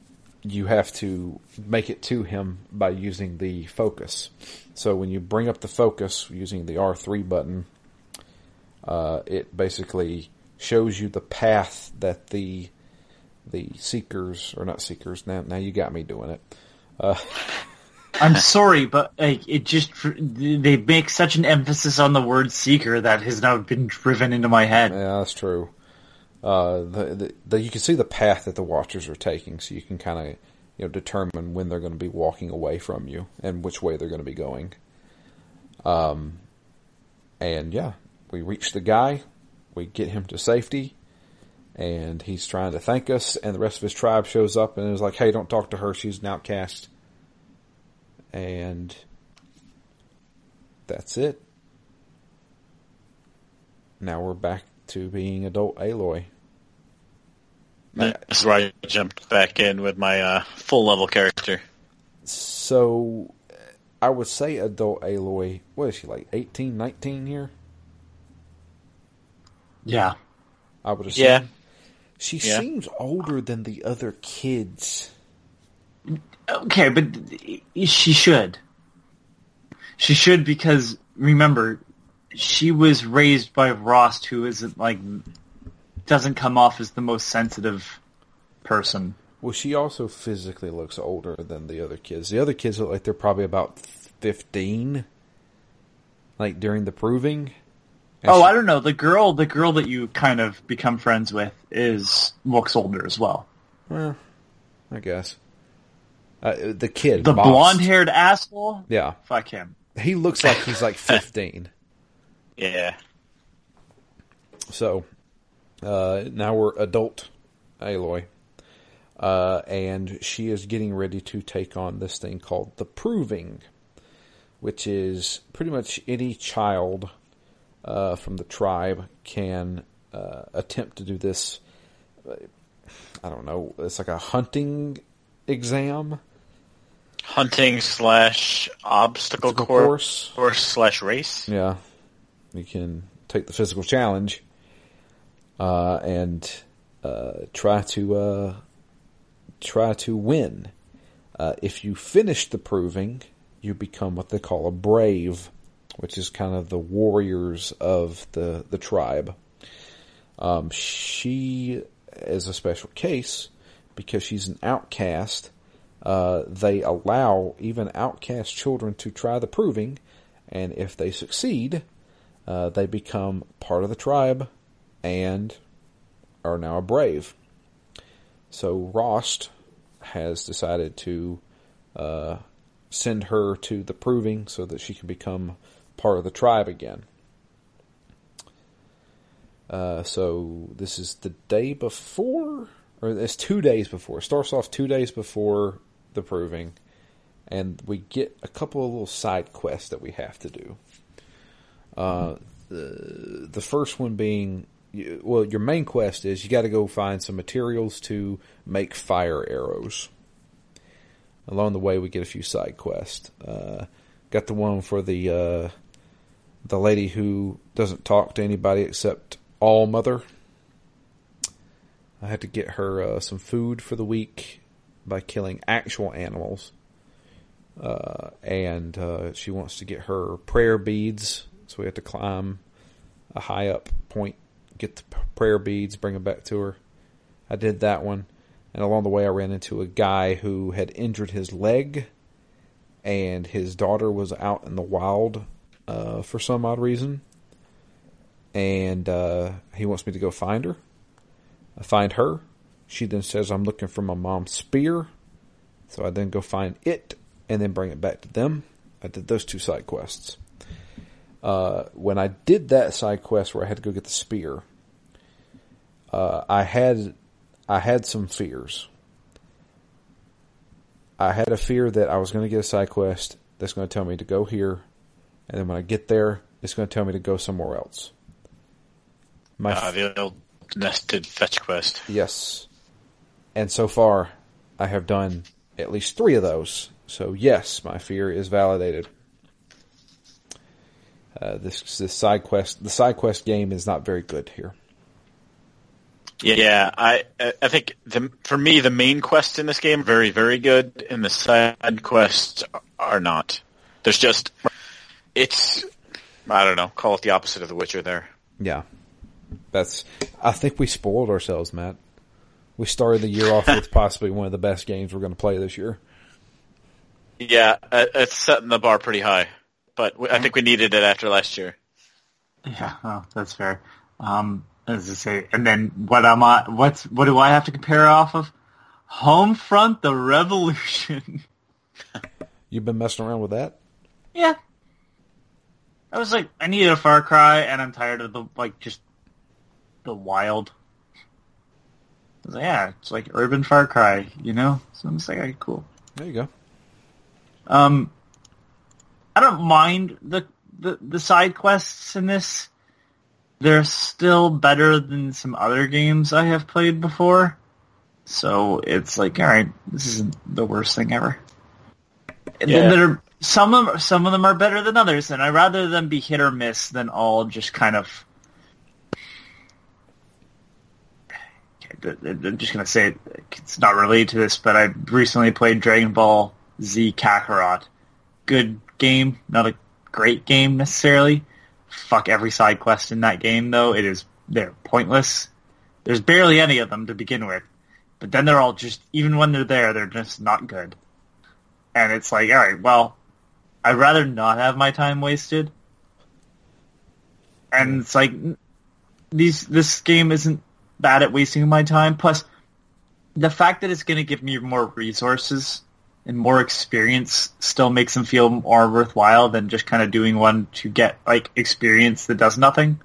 you have to make it to him by using the focus. So when you bring up the focus using the R three button, uh, it basically shows you the path that the the seekers or not seekers. Now now you got me doing it. I'm sorry, but like it just they make such an emphasis on the word seeker that has now been driven into my head. Yeah, that's true. Uh, the, the, the you can see the path that the watchers are taking, so you can kind of you know determine when they're going to be walking away from you and which way they're going to be going. Um, and yeah, we reach the guy, we get him to safety, and he's trying to thank us. And the rest of his tribe shows up and is like, "Hey, don't talk to her; she's an outcast." And that's it. Now we're back to being adult Aloy. That's where I jumped back in with my uh, full level character. So I would say adult Aloy, what is she like 18, 19 here? Yeah, I would assume. Yeah. She Yeah. seems older than the other kids. okay, but she should. She should because remember, she was raised by Rost, who isn't like doesn't come off as the most sensitive person. Well, she also physically looks older than the other kids. The other kids look like they're probably about 15, like during the proving. And Oh, she- I don't know. The girl, the girl that you kind of become friends with, is looks older as well. Well, I guess. Uh, the kid. The Most. blonde-haired asshole. Yeah. Fuck him. He looks like he's like 15. Yeah. So uh, now we're adult Aloy, uh, and she is getting ready to take on this thing called the Proving, which is pretty much any child uh, from the tribe can uh, attempt to do this. I don't know. It's like a hunting exam Hunting slash obstacle course. course slash race. Yeah, you can take the physical challenge uh, and uh, try to uh, try to win. Uh, if you finish the proving, you become what they call a brave, which is kind of the warriors of the the tribe. Um, she is a special case because she's an outcast. Uh, they allow even outcast children to try the proving, and if they succeed, uh, they become part of the tribe and are now a brave. So Rost has decided to uh, send her to the proving so that she can become part of the tribe again. Uh, so this is the day before, or it's two days before. It starts off two days before the proving, and we get a couple of little side quests that we have to do. Uh, the, the first one being, well, your main quest is you got to go find some materials to make fire arrows. Along the way, we get a few side quests. Uh, got the one for the uh, the lady who doesn't talk to anybody except All Mother. I had to get her uh, some food for the week by killing actual animals. Uh, and uh, she wants to get her prayer beads, so we have to climb a high up point, get the prayer beads, bring them back to her. I did that one, and along the way, I ran into a guy who had injured his leg, and his daughter was out in the wild uh, for some odd reason, and uh, he wants me to go find her. I find her. She then says, I'm looking for my mom's spear. So I then go find it and then bring it back to them. I did those two side quests. Uh, when I did that side quest where I had to go get the spear, uh, I had I had some fears. I had a fear that I was going to get a side quest that's going to tell me to go here, and then when I get there, it's going to tell me to go somewhere else. My Uh, the old nested fetch quest. Yes. And so far, I have done at least three of those. So yes, my fear is validated. Uh, this this side quest, the side quest game is not very good here. Yeah, I I think the, for me the main quests in this game are very very good, and the side quests are not. There's just it's I don't know, call it the opposite of The Witcher. There. Yeah, that's. I think we spoiled ourselves, Matt. We started the year off with possibly one of the best games we're going to play this year. Yeah, uh, it's setting the bar pretty high, but I think we needed it after last year. Yeah, oh, that's fair. Um, as I say, and then what am I? What's what do I have to compare off of? Homefront: The Revolution. You've been messing around with that? Yeah. I was like, I needed a Far Cry, and I'm tired of the like just the wild. Like, yeah, it's like urban Far Cry, you know. So I'm just like, okay, cool. There you go. Um, I don't mind the, the the side quests in this. They're still better than some other games I have played before. So it's like, all right, this isn't the worst thing ever. Yeah. then there are some of them, some of them are better than others, and I rather them be hit or miss than all just kind of. I'm just gonna say it's not related to this, but I recently played Dragon Ball Z Kakarot. Good game, not a great game necessarily. Fuck every side quest in that game though. It is they're pointless. There's barely any of them to begin with, but then they're all just even when they're there, they're just not good. And it's like, all right, well, I'd rather not have my time wasted. And it's like these this game isn't bad at wasting my time. Plus, the fact that it's going to give me more resources and more experience still makes them feel more worthwhile than just kind of doing one to get like experience that does nothing.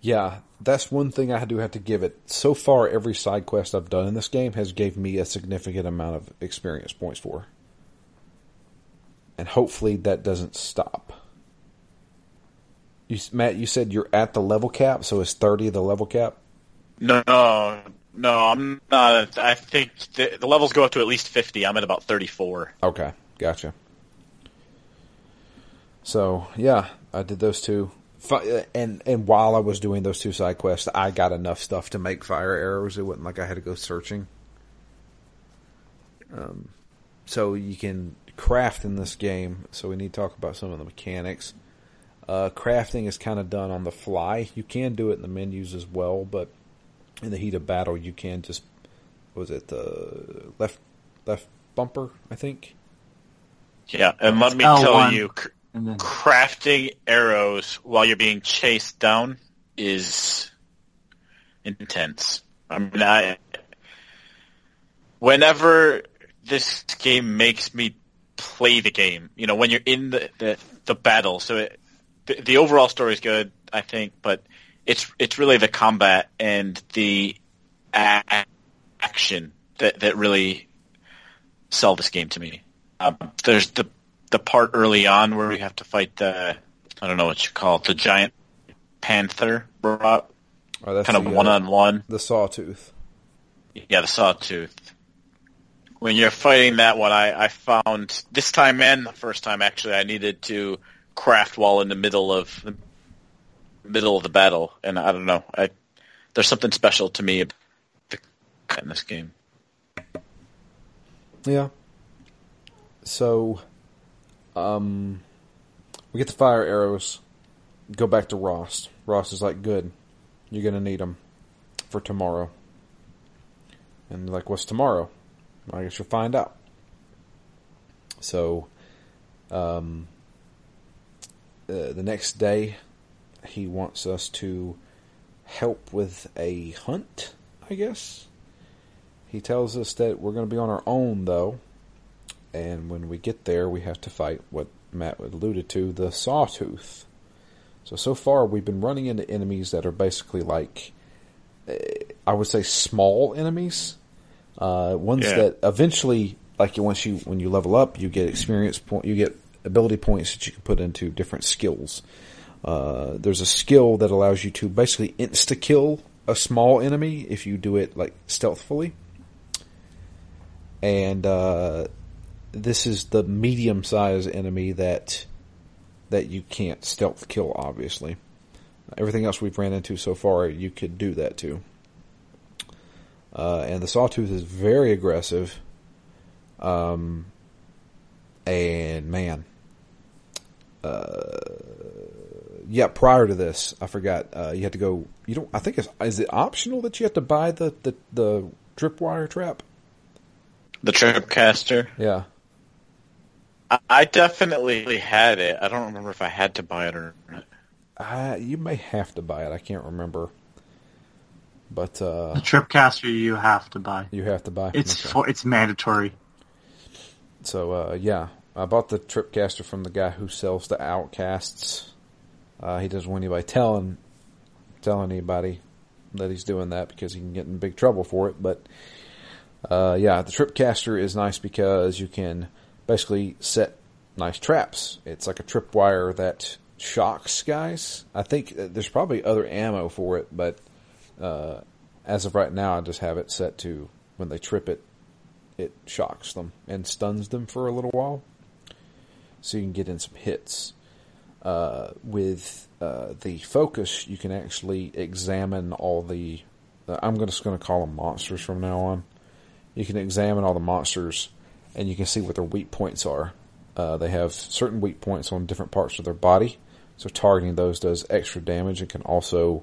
Yeah, that's one thing I do have to give it. So far, every side quest I've done in this game has gave me a significant amount of experience points for, and hopefully that doesn't stop. You, Matt, you said you're at the level cap, so is thirty the level cap? No, no, no, I'm not. I think the, the levels go up to at least 50. I'm at about 34. Okay, gotcha. So yeah, I did those two, and and while I was doing those two side quests, I got enough stuff to make fire arrows. It wasn't like I had to go searching. Um, so you can craft in this game. So we need to talk about some of the mechanics. Uh, crafting is kind of done on the fly. You can do it in the menus as well, but in the heat of battle, you can just what was it the left left bumper? I think. Yeah, and let me L1. tell you, cr- then crafting arrows while you're being chased down is intense. I mean, I whenever this game makes me play the game, you know, when you're in the the, the battle, so it, the, the overall story is good, I think, but it's it's really the combat and the a- action that that really sell this game to me. Um, there's the the part early on where we have to fight the I don't know what you call it, the giant panther robot, Oh, that's kind of uh, one on one. the sawtooth. Yeah, the sawtooth. When you're fighting that one, I, I found this time and the first time actually, I needed to craft while in the middle of the middle of the battle, and I don't know, I there's something special to me in this game. Yeah. So, um, we get the fire arrows. Go back to Rost. Rost is like, "Good, you're gonna need them for tomorrow." And like, "What's tomorrow?" I guess you'll find out. So, um, uh, the next day, he wants us to help with a hunt. I guess. He tells us that we're going to be on our own, though, and when we get there, we have to fight what Matt alluded to the Sawtooth. So, so far, we've been running into enemies that are basically like, uh, I would say, small enemies. Uh, ones Yeah. that eventually, like once you when you level up, you get experience point, you get ability points that you can put into different skills. Uh, there's a skill that allows you to basically insta kill a small enemy if you do it like stealthfully. And uh, this is the medium sized enemy that that you can't stealth kill. Obviously, everything else we've ran into so far, you could do that too. Uh, and the sawtooth is very aggressive. Um, and man, uh, yeah. Prior to this, I forgot. Uh, you had to go. You don't. I think it's is it optional that you have to buy the the the tripwire trap? The Tripcaster. Yeah. I, I definitely had it. I don't remember if I had to buy it or not. Uh, you may have to buy it. I can't remember. But uh, The Tripcaster you have to buy. you have to buy. It's Okay. for, it's mandatory. So uh, yeah, I bought the Tripcaster from the guy who sells the Outcasts. Uh, he doesn't want anybody telling telling anybody that he's doing that because he can get in big trouble for it. But uh, yeah, the Tripcaster is nice because you can basically set nice traps. It's like a tripwire that shocks guys. I think uh, there's probably other ammo for it, but uh, as of right now, I just have it set to when they trip it, it shocks them and stuns them for a little while, so you can get in some hits. Uh, with uh, the focus, you can actually examine all the. I'm just going to call them monsters from now on. You can examine all the monsters, and you can see what their weak points are. Uh, they have certain weak points on different parts of their body, so targeting those does extra damage and can also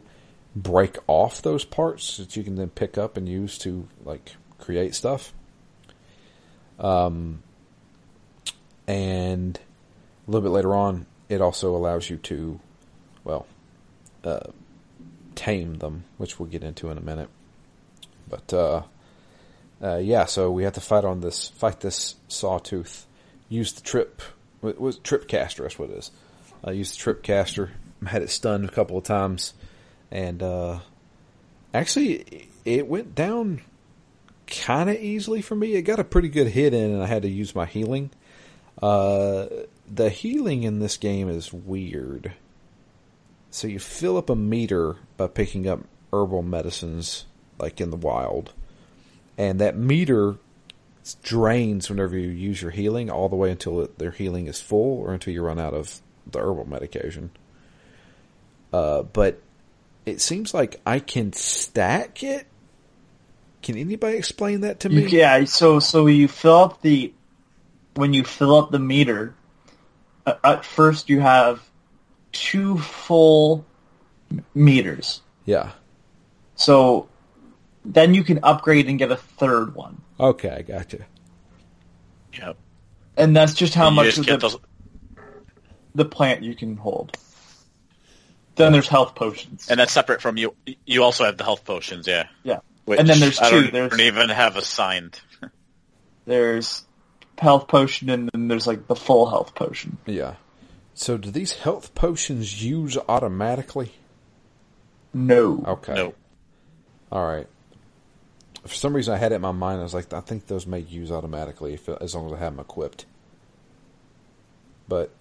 break off those parts that you can then pick up and use to like create stuff. Um, and a little bit later on, it also allows you to, well, uh, tame them, which we'll get into in a minute. But uh, uh, yeah, so we have to fight on this, fight this sawtooth. Use the trip, was trip caster? That's what it is. I used the trip caster. Had it stunned a couple of times, and uh, actually, it went down kind of easily for me. It got a pretty good hit in, and I had to use my healing. Uh, the healing in this game is weird. So you fill up a meter by picking up herbal medicines, like in the wild, and that meter drains whenever you use your healing, all the way until it, their healing is full, or until you run out of the herbal medication. Uh, but it seems like I can stack it. Can anybody explain that to me? Yeah, so so you fill up the when you fill up the meter. Uh, at first, you have two full meters. Yeah. So then you can upgrade and get a third one, Okay, I got you. Yep. and that's just how You much just of get the, the plant you can hold. Then there's health potions. and that's separate from you. You also have the health potions, yeah. yeah, Which and then there's I two. don't, There's don't even have assigned. there's health potion, and then there's like the full health potion. Yeah. So do these health potions use automatically? No. Okay. No. All right. For some reason, I had it in my mind. I was like, I think those may use automatically if, as long as I have them equipped. But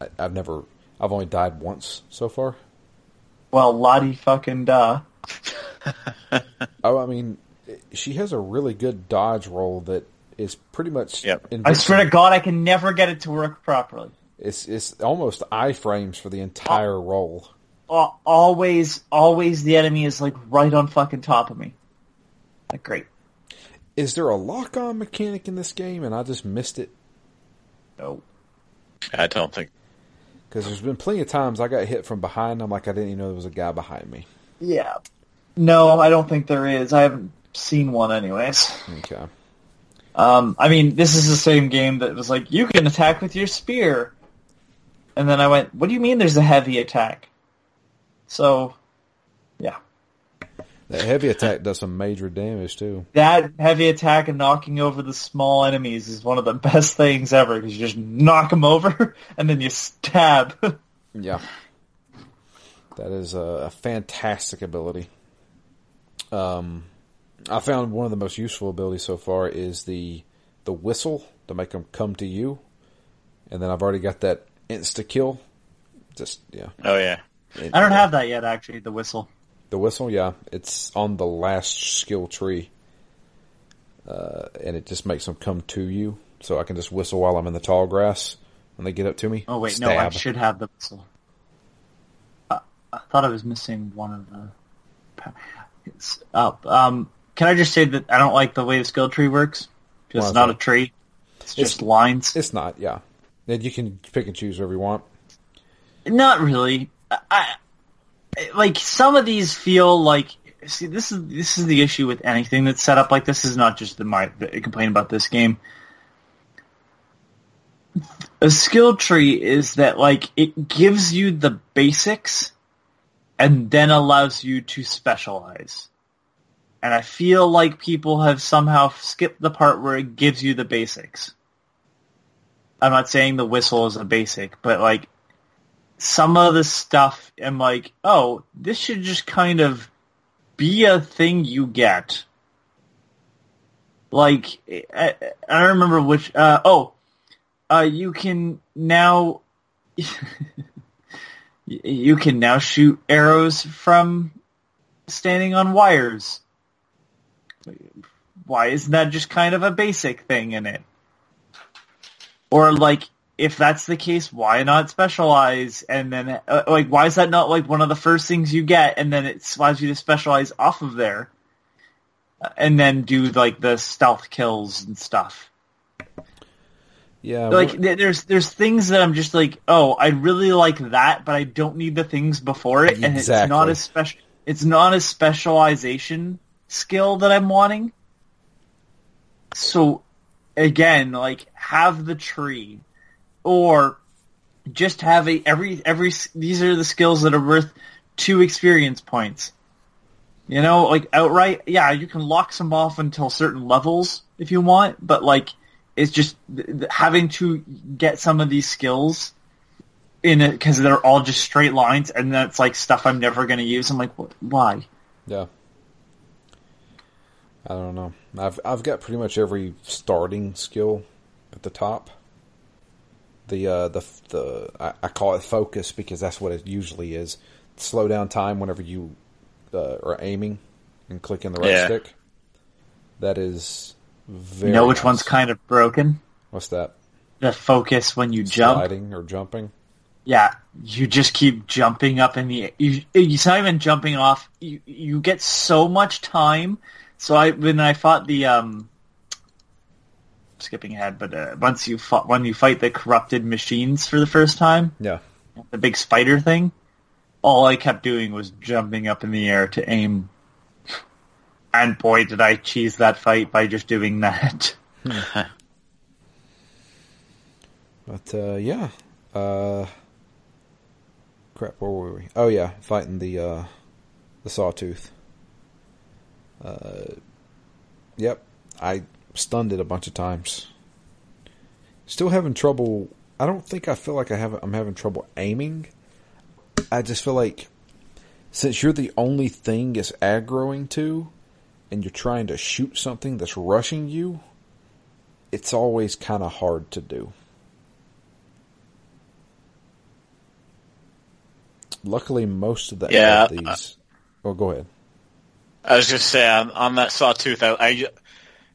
I, I've never. I've only died once so far. Well, Lottie fucking da. Oh, I mean, she has a really good dodge roll that is pretty much. Yep. I swear to God, I can never get it to work properly. It's it's almost iframes for the entire oh. roll. Al- Always, always the enemy is like right on fucking top of me. Like great. Is there a lock on mechanic in this game, and I just missed it? No. I don't think. Because there's been plenty of times I got hit from behind. I'm like, I didn't even know there was a guy behind me. Yeah. No, I don't think there is. I haven't seen one anyways. Okay. Um, I mean, this is the same game that was like, you can attack with your spear. And then I went, what do you mean there's a heavy attack? So. That heavy attack does some major damage too. That heavy attack and knocking over the small enemies is one of the best things ever because you just knock them over and then you stab. Yeah. That is a, a fantastic ability. Um, I found one of the most useful abilities so far is the the whistle to make them come to you, and then I've already got that insta kill. Just yeah, Oh yeah. It- I don't have that yet, actually, the whistle. The whistle. Yeah, it's on the last skill tree, uh, and it just makes them come to you. so I can just whistle while I'm in the tall grass when they get up to me. Oh wait, no, I should have the whistle. Uh, I thought I was missing one of the. It's up. Um, can I just say that I don't like the way the skill tree works? Because it's not that? a tree; it's It's- just lines. It's not, yeah. And you can pick and choose wherever you want. Not really. I, I like some of these feel like. See, this is this is the issue with anything that's set up like this. Is not just the my complaint about this game. A skill tree is that like it gives you the basics, and then allows you to specialize. And I feel like people have somehow skipped the part where it gives you the basics. I'm not saying the whistle is a basic, but like some of the stuff I'm like, oh, this should just kind of be a thing you get. Like, I, I remember which, uh, oh, uh, you can now, you can now shoot arrows from standing on wires. Why isn't that just kind of a basic thing in it? Or like, if that's the case, why not specialize? And then, uh, like, why is that not like one of the first things you get, and then it allows you to specialize off of there, Uh, and then do like the stealth kills and stuff. Yeah, Like, there's there's things that I'm just like, oh, I really like that, but I don't need the things before it, and it's not a special. It's not a specialization skill that I'm wanting. So, again, like have the tree, or just have a every every. These are the skills that are worth two experience points. You know, like outright, yeah, you can lock some off until certain levels if you want, but like it's just having to get some of these skills in it because they're all just straight lines, and that's like stuff I'm never going to use. I'm like, why? yeah. I don't know. I've I've got pretty much every starting skill at the top. The uh the the I, I call it focus because that's what it usually is. Slow down time whenever you uh, are aiming and clicking the right Yeah. stick. That is very. You know which nice. one's kind of broken? What's that? The focus when you jump. Sliding or jumping? Yeah, you just keep jumping up in the. You, it's not even jumping off. You you get so much time. So I when I fought the um, skipping ahead, but uh, once you fought when you fight the corrupted machines for the first time, Yeah. the big spider thing, all I kept doing was jumping up in the air to aim. And boy, did I cheese that fight by just doing that. But uh, yeah, uh, crap. Where were we? Oh yeah, fighting the uh, the sawtooth. Uh, yep, I stunned it a bunch of times. Still having trouble. I don't think I feel like I have. I'm having trouble aiming. I just feel like since you're the only thing it's aggroing to, and you're trying to shoot something that's rushing you, it's always kind of hard to do. Luckily, most of the Yeah, these. oh, go ahead. I was just saying on, on that sawtooth, I, I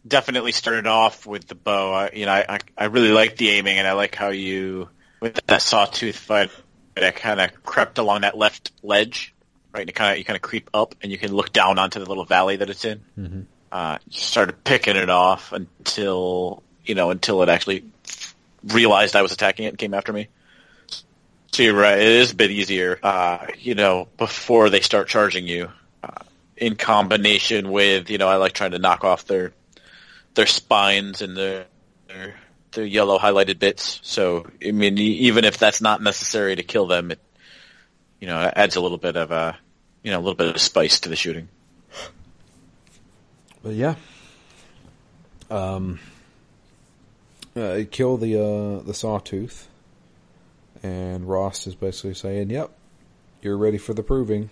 definitely started off with the bow. I, you know, I, I really like the aiming, and I like how you with that sawtooth fight. I kind of crept along that left ledge, right? And you kind of you kind of creep up, and you can look down onto the little valley that it's in. Mm-hmm. Uh, started picking it off until you know until it actually realized I was attacking it and came after me. So you're right; it is a bit easier, uh, you know, before they start charging you in combination with you know I like trying to knock off their their spines and their their, their yellow highlighted bits. So I mean, even if that's not necessary to kill them, it you know adds a little bit of a you know a little bit of spice to the shooting. But yeah, um, uh, kill the uh, the sawtooth, and Rost is basically saying, "Yep, you're ready for the proving."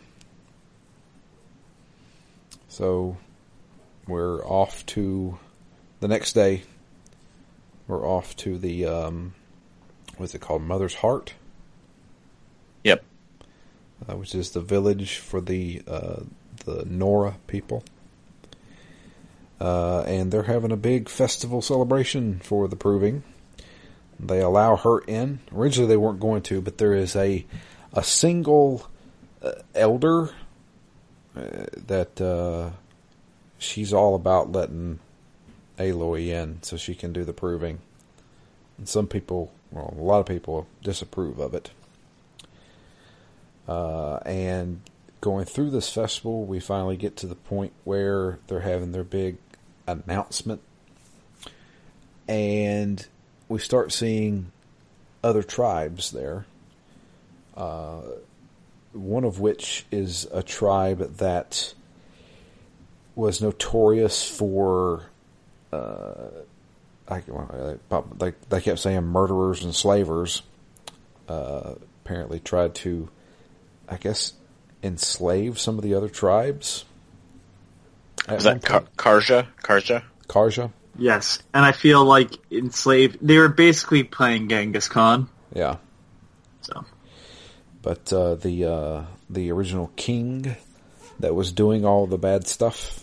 So we're off to the next day. We're off to the um, what's it called, Mother's Heart, Yep. uh, which is the village for the uh, the Nora people. uh, and they're having a big festival celebration for the proving. They allow her in. Originally, they weren't going to, but there is a a single uh, elder uh, that uh, she's all about letting Aloy in so she can do the proving. And some people, well, a lot of people disapprove of it. Uh, and going through this festival, we finally get to the point where they're having their big announcement. And we start seeing other tribes there. Uh, one of which is a tribe that was notorious for, uh, I, like they kept saying murderers and slavers. Uh, apparently tried to, I guess, enslave some of the other tribes. Is that Kar- Carja? Carja? Carja? Yes, and I feel like enslaved. They were basically playing Genghis Khan. Yeah. So, but uh, the uh, the original king that was doing all the bad stuff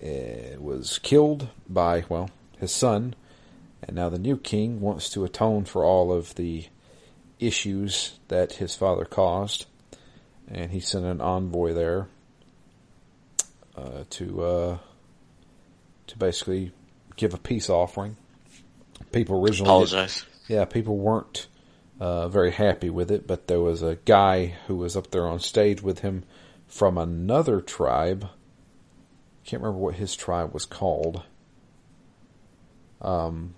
was killed by well his son, and now the new king wants to atone for all of the issues that his father caused, and he sent an envoy there uh, to uh, to basically give a peace offering. People originally apologize. Yeah, people weren't uh, very happy with it, but there was a guy who was up there on stage with him from another tribe. Can't remember what his tribe was called. Um,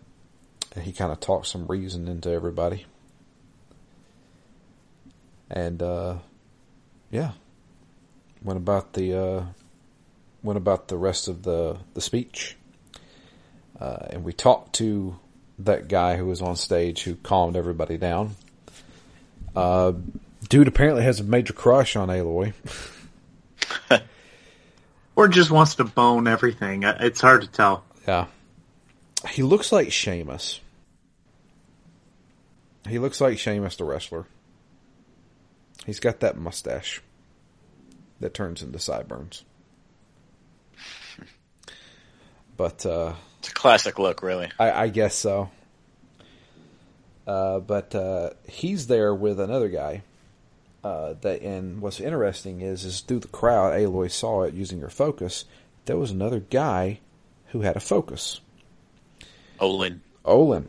he kind of talked some reason into everybody. And uh, yeah, went about the uh, went about the rest of the the speech. Uh, and we talked to that guy who was on stage who calmed everybody down. Uh, dude apparently has a major crush on Aloy. or just wants to bone everything. It's hard to tell. Yeah. He looks like Sheamus. He looks like Sheamus the wrestler. He's got that mustache that turns into sideburns. But uh, it's a classic look, really. I, I guess so. Uh, but uh, he's there with another guy. Uh, that and what's interesting is is through the crowd, Aloy saw it using her focus. There was another guy who had a focus. Olin. Olin.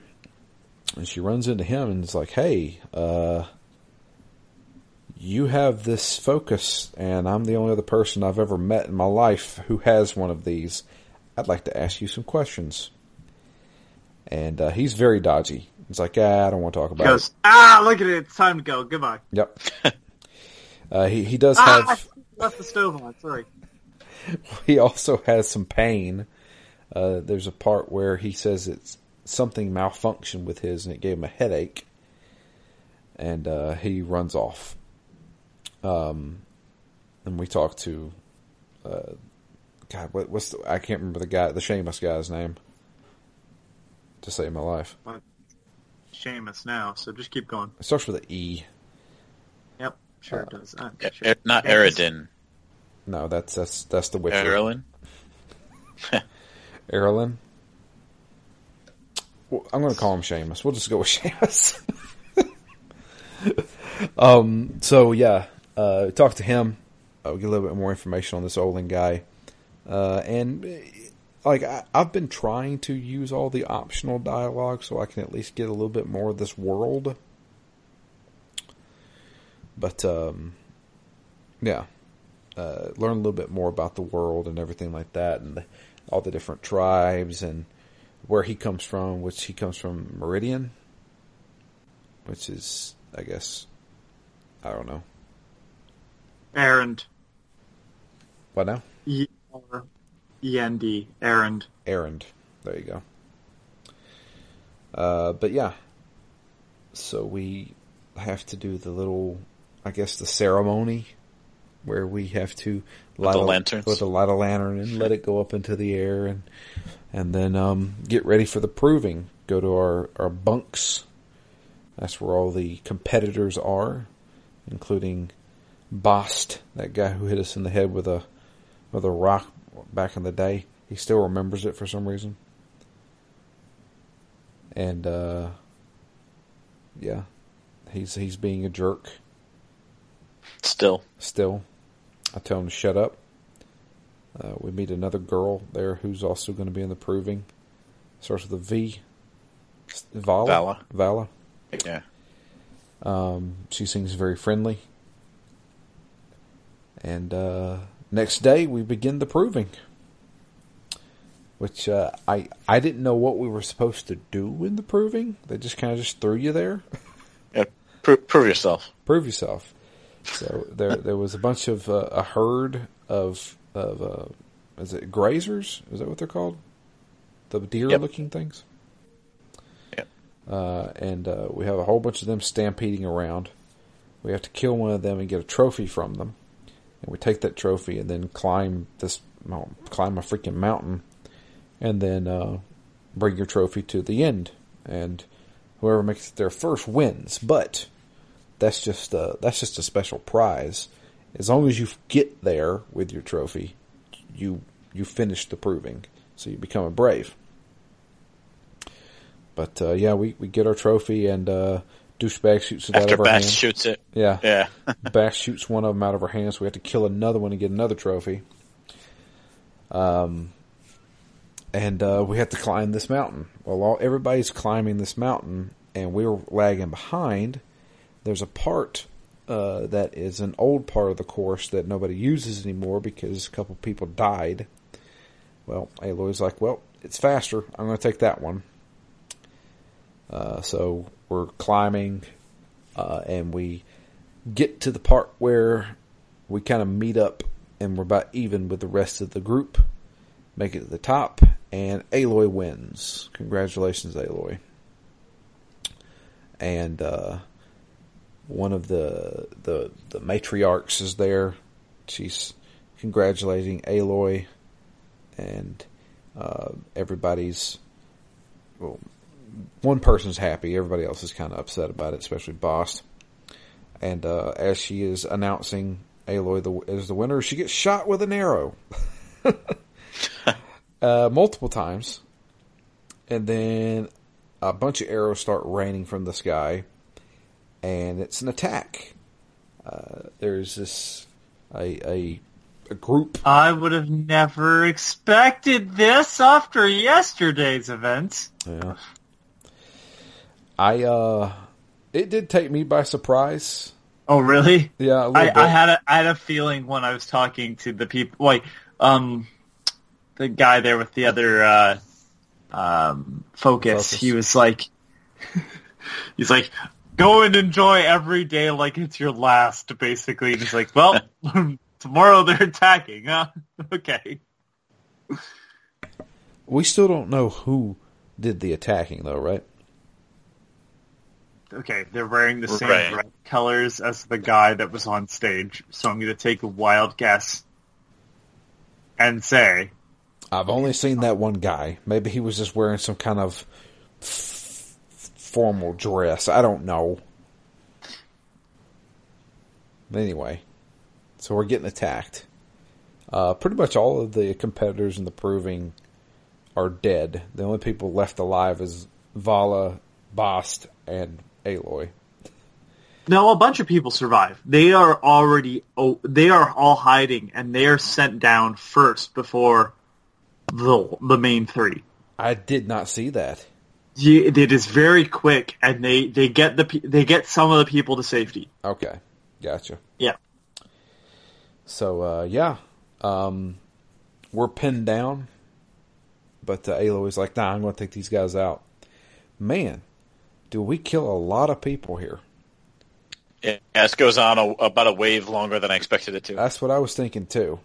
And she runs into him and is like, "Hey, uh, you have this focus, and I'm the only other person I've ever met in my life who has one of these. I'd like to ask you some questions." And uh, he's very dodgy. He's like, ah, I don't want to talk about he goes, it. Ah, look at it. It's time to go. Goodbye. Yep. uh, he he does ah, have. I left the stove on. Sorry. He also has some pain. Uh, there's a part where he says it's something malfunctioned with his, and it gave him a headache, and uh, he runs off. Um, and we talk to, uh, God, what, what's the, I can't remember the guy, the Shameless guy's name. To save my life. Sheamus now, so just keep going. It starts with an E. Yep, sure it does. Uh, sure. not Eredin. No, that's that's that's the Witcher. Erlin. Erlin. Well, I'm going to call him Sheamus. We'll just go with Sheamus. um. So yeah, uh, talk to him. Uh, get a little bit more information on this Olin guy, uh, and uh, like I, I've been trying to use all the optional dialogue so I can at least get a little bit more of this world. But um, yeah, uh, learn a little bit more about the world and everything like that, and the, all the different tribes and where he comes from. Which he comes from Meridian, which is, I guess, I don't know. Erend. What now? E N D. Erend. Erend. There you go. Uh, but yeah, so we have to do the little, I guess, the ceremony where we have to light the a, lanterns? with a light a lantern and let it go up into the air and and then um, get ready for the proving. Go to our our bunks. That's where all the competitors are, including Bast, that guy who hit us in the head with a with a rock back in the day. he still remembers it for some reason. And uh, yeah, he's he's being a jerk Still. still. I tell him to shut up. Uh, we meet another girl there who's also going to be in the proving. Starts with a V. Vala. Vala. Vala. Yeah. Um, she seems very friendly. And uh, next day we begin the proving, which uh, I I didn't know what we were supposed to do in the proving. They just kind of just threw you there. Yeah. Pro- prove yourself. prove yourself. So there there was a bunch of uh, a herd of of uh, is it grazers? Is that what they're called? The deer looking things. Yep. Uh, and uh, we have a whole bunch of them stampeding around. We have to kill one of them and get a trophy from them. And we take that trophy and then climb this well, climb a freaking mountain, and then uh, bring your trophy to the end. And whoever makes it there first wins. But that's just a, that's just a special prize. As long as you get there with your trophy, you you finish the proving, so you become a brave. But uh, yeah, we, we get our trophy and uh, douchebag shoots it out of our Bash hands. shoots it. Yeah, Yeah. Bash shoots one of them out of our hands. So we have to kill another one to get another trophy. Um, and uh, we have to climb this mountain. Well, all, everybody's climbing this mountain, and we're lagging behind. There's a part uh, that is an old part of the course that nobody uses anymore because a couple people died. Well, Aloy's like, well, it's faster. I'm going to take that one. Uh, so we're climbing, uh, and we get to the part where we kind of meet up and we're about even with the rest of the group. Make it to the top, and Aloy wins. Congratulations, Aloy. And uh, one of the, the the matriarchs is there. She's congratulating Aloy, and uh, everybody's well, one person's happy. Everybody else is kind of upset about it, especially Boss. And uh, as she is announcing Aloy the, as the winner, she gets shot with an arrow uh, multiple times, and then a bunch of arrows start raining from the sky, and it's an attack. Uh, there's this a, a a group I would have never expected this after yesterday's events. Yeah. I uh it did take me by surprise. Oh, really? Yeah, a little I, bit. I had a I had a feeling when I was talking to the people, like um, the guy there with the other uh, um, focus, Focus. He was like, he's like, go and enjoy every day like it's your last, basically. And he's like, well, tomorrow they're attacking, huh? okay. we still don't know who did the attacking though, right? Okay, they're wearing the same Right. red colors as the guy that was on stage, so I'm going to take a wild guess and say I've only seen that one guy. Maybe he was just wearing some kind of f- formal dress. I don't know. Anyway, so we're getting attacked. Uh, pretty much all of the competitors in the proving are dead. The only people left alive is Vala, Bast, and Aloy. No, a bunch of people survive. They are already, oh, they are all hiding, and they are sent down first before the the main three. I did not see that. You, it is very quick, and they they get the they get some of the people to safety. Okay, gotcha. Yeah, So uh, yeah, um, we're pinned down, but uh, Aloy's like, "Nah, I'm going to take these guys out." Man, do we kill a lot of people here? Yeah, this goes on a, about a wave longer than I expected it to. That's what I was thinking too.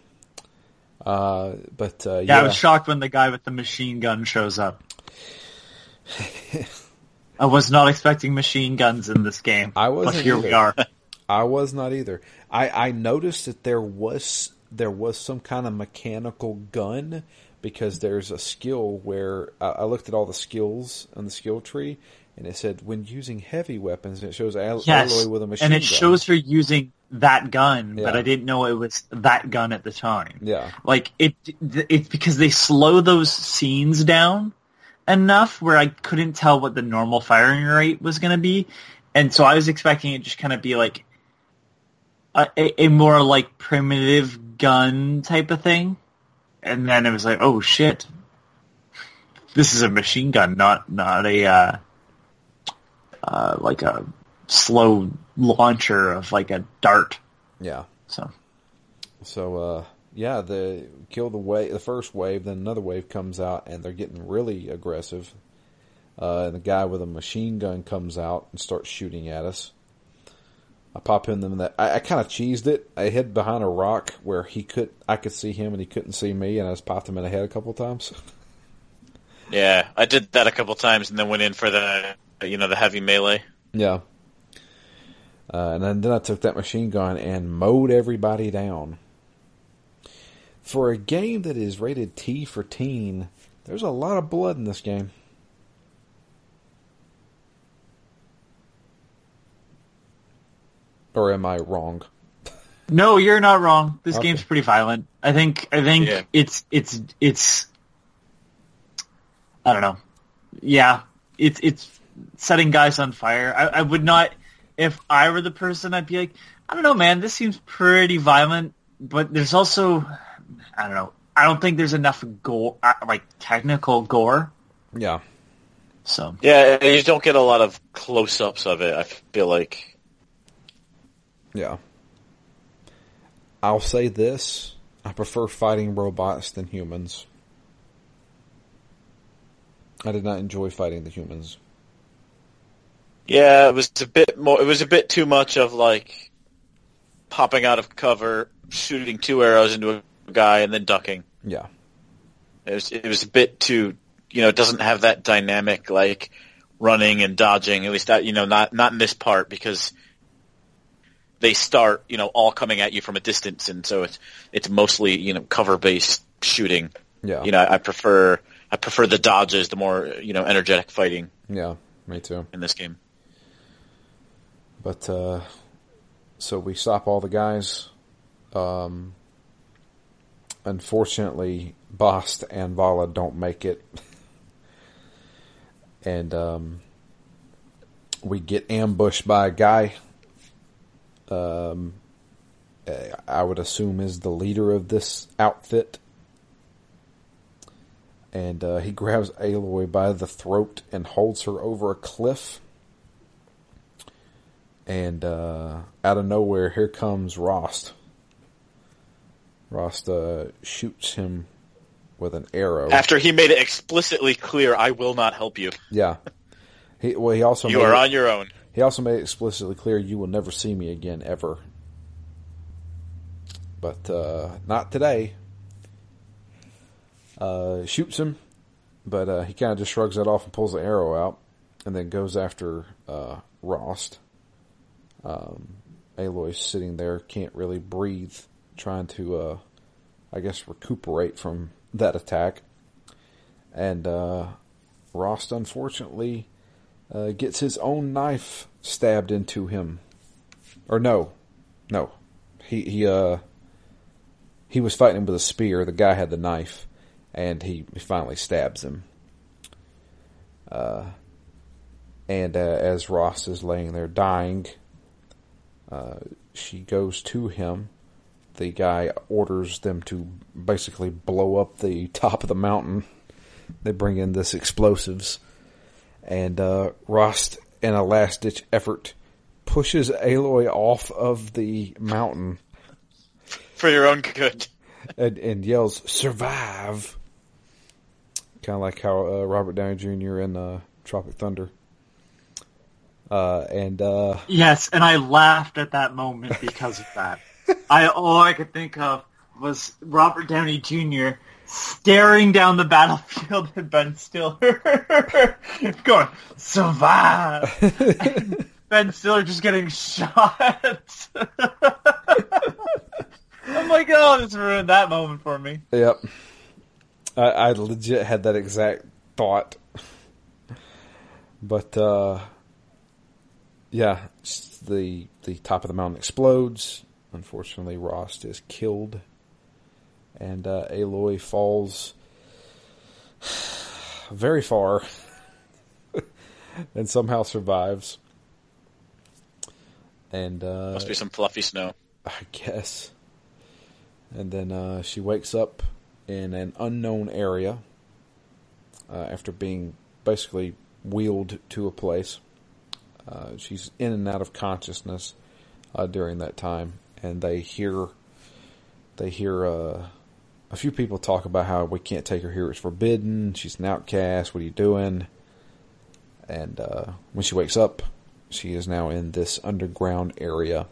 Uh, but uh, yeah. yeah, I was shocked when the guy with the machine gun shows up. I was not expecting machine guns in this game. I wasn't here we either. are. I was not either. I, I noticed that there was there was some kind of mechanical gun because there's a skill where I, I looked at all the skills on the skill tree, and it said when using heavy weapons, and it shows Al- Yes, Aloy with a machine and it gun. shows her using that gun, but I didn't know it was that gun at the time. Yeah, Like it, it's because they slow those scenes down enough where I couldn't tell what the normal firing rate was going to be, and so I was expecting it just kind of be like a, a, a more like primitive gun type of thing, and then it was like, oh shit, this is a machine gun, not not a uh, uh, like a slow launcher of like a dart. yeah. So So uh, yeah, the kill the wave, the first wave, then another wave comes out, and they're getting really aggressive. Uh, and the guy with a machine gun comes out and starts shooting at us. I pop in them that I, I kind of cheesed it. I hid behind a rock where he could, I could see him and he couldn't see me, and I just popped him in the head a couple times. Yeah, I did that a couple times and then went in for the you know the heavy melee. yeah. Uh, and then, then I took that machine gun and mowed everybody down. For a game that is rated T for teen, there's a lot of blood in this game. Or am I wrong? No, you're not wrong. This Okay. game's pretty violent. I think I think Yeah. it's it's it's I don't know. Yeah, it's it's setting guys on fire. I, I would not if I were the person I'd be like, I don't know, man, this seems pretty violent, but there's also I don't know. I don't think there's enough gore uh, like technical gore. Yeah. So Yeah, you don't get a lot of close-ups of it. I feel like Yeah. I'll say this. I prefer fighting robots than humans. I did not enjoy fighting the humans. Yeah, it was a bit more. It was a bit too much of like popping out of cover, shooting two arrows into a guy, and then ducking. Yeah. It was it was a bit too. You know, it doesn't have that dynamic like running and dodging. At least that you know, not not in this part because they start you know all coming at you from a distance, and so it's it's mostly you know cover based shooting. Yeah. You know, I prefer I prefer the dodges, the more you know energetic fighting Yeah, me too. in this game. But uh so we stop all the guys. Um unfortunately Bast and Vala don't make it. and um we get ambushed by a guy um I would assume is the leader of this outfit. And uh, he grabs Aloy by the throat and holds her over a cliff and uh, out of nowhere, here comes Rost. Rost uh, shoots him with an arrow. After he made it explicitly clear, I will not help you. yeah, he well he also You made are it, on your own. he also made it explicitly clear you will never see me again ever. But uh, not today. Uh, shoots him, but uh, he kind of just shrugs that off and pulls the arrow out, and then goes after uh, Rost. Um, Aloy's sitting there, can't really breathe, trying to, uh, I guess, recuperate from that attack. And uh, Rost, unfortunately, uh, gets his own knife stabbed into him. Or no, no, he he uh he was fighting with a spear. The guy had the knife, and he, he finally stabs him. Uh, and uh, as Rost is laying there dying, uh, she goes to him. The guy orders them to basically blow up the top of the mountain. They bring in this explosives, and uh, Rost, in a last ditch effort, pushes Aloy off of the mountain For your own good. and, and yells "Survive!" Kind of like how uh, Robert Downey Jr. in uh, Tropic Thunder. Uh, and uh, Yes, and I laughed at that moment because of that. I all I could think of was Robert Downey Jr. staring down the battlefield at Ben Stiller, going "Survive!" Ben Stiller just getting shot. I'm like, oh, this ruined that moment for me. yep, I, I legit had that exact thought. But uh, yeah, the the top of the mountain explodes. Unfortunately, Rost is killed, and uh, Aloy falls very far, and somehow survives. And uh, must be some fluffy snow. I guess. And then uh, she wakes up in an unknown area uh, after being basically wheeled to a place. Uh, she's in and out of consciousness uh, during that time, and they hear they hear uh, a few people talk about how we can't take her here; it's forbidden. She's an outcast. What are you doing? And uh, when she wakes up, she is now in this underground area.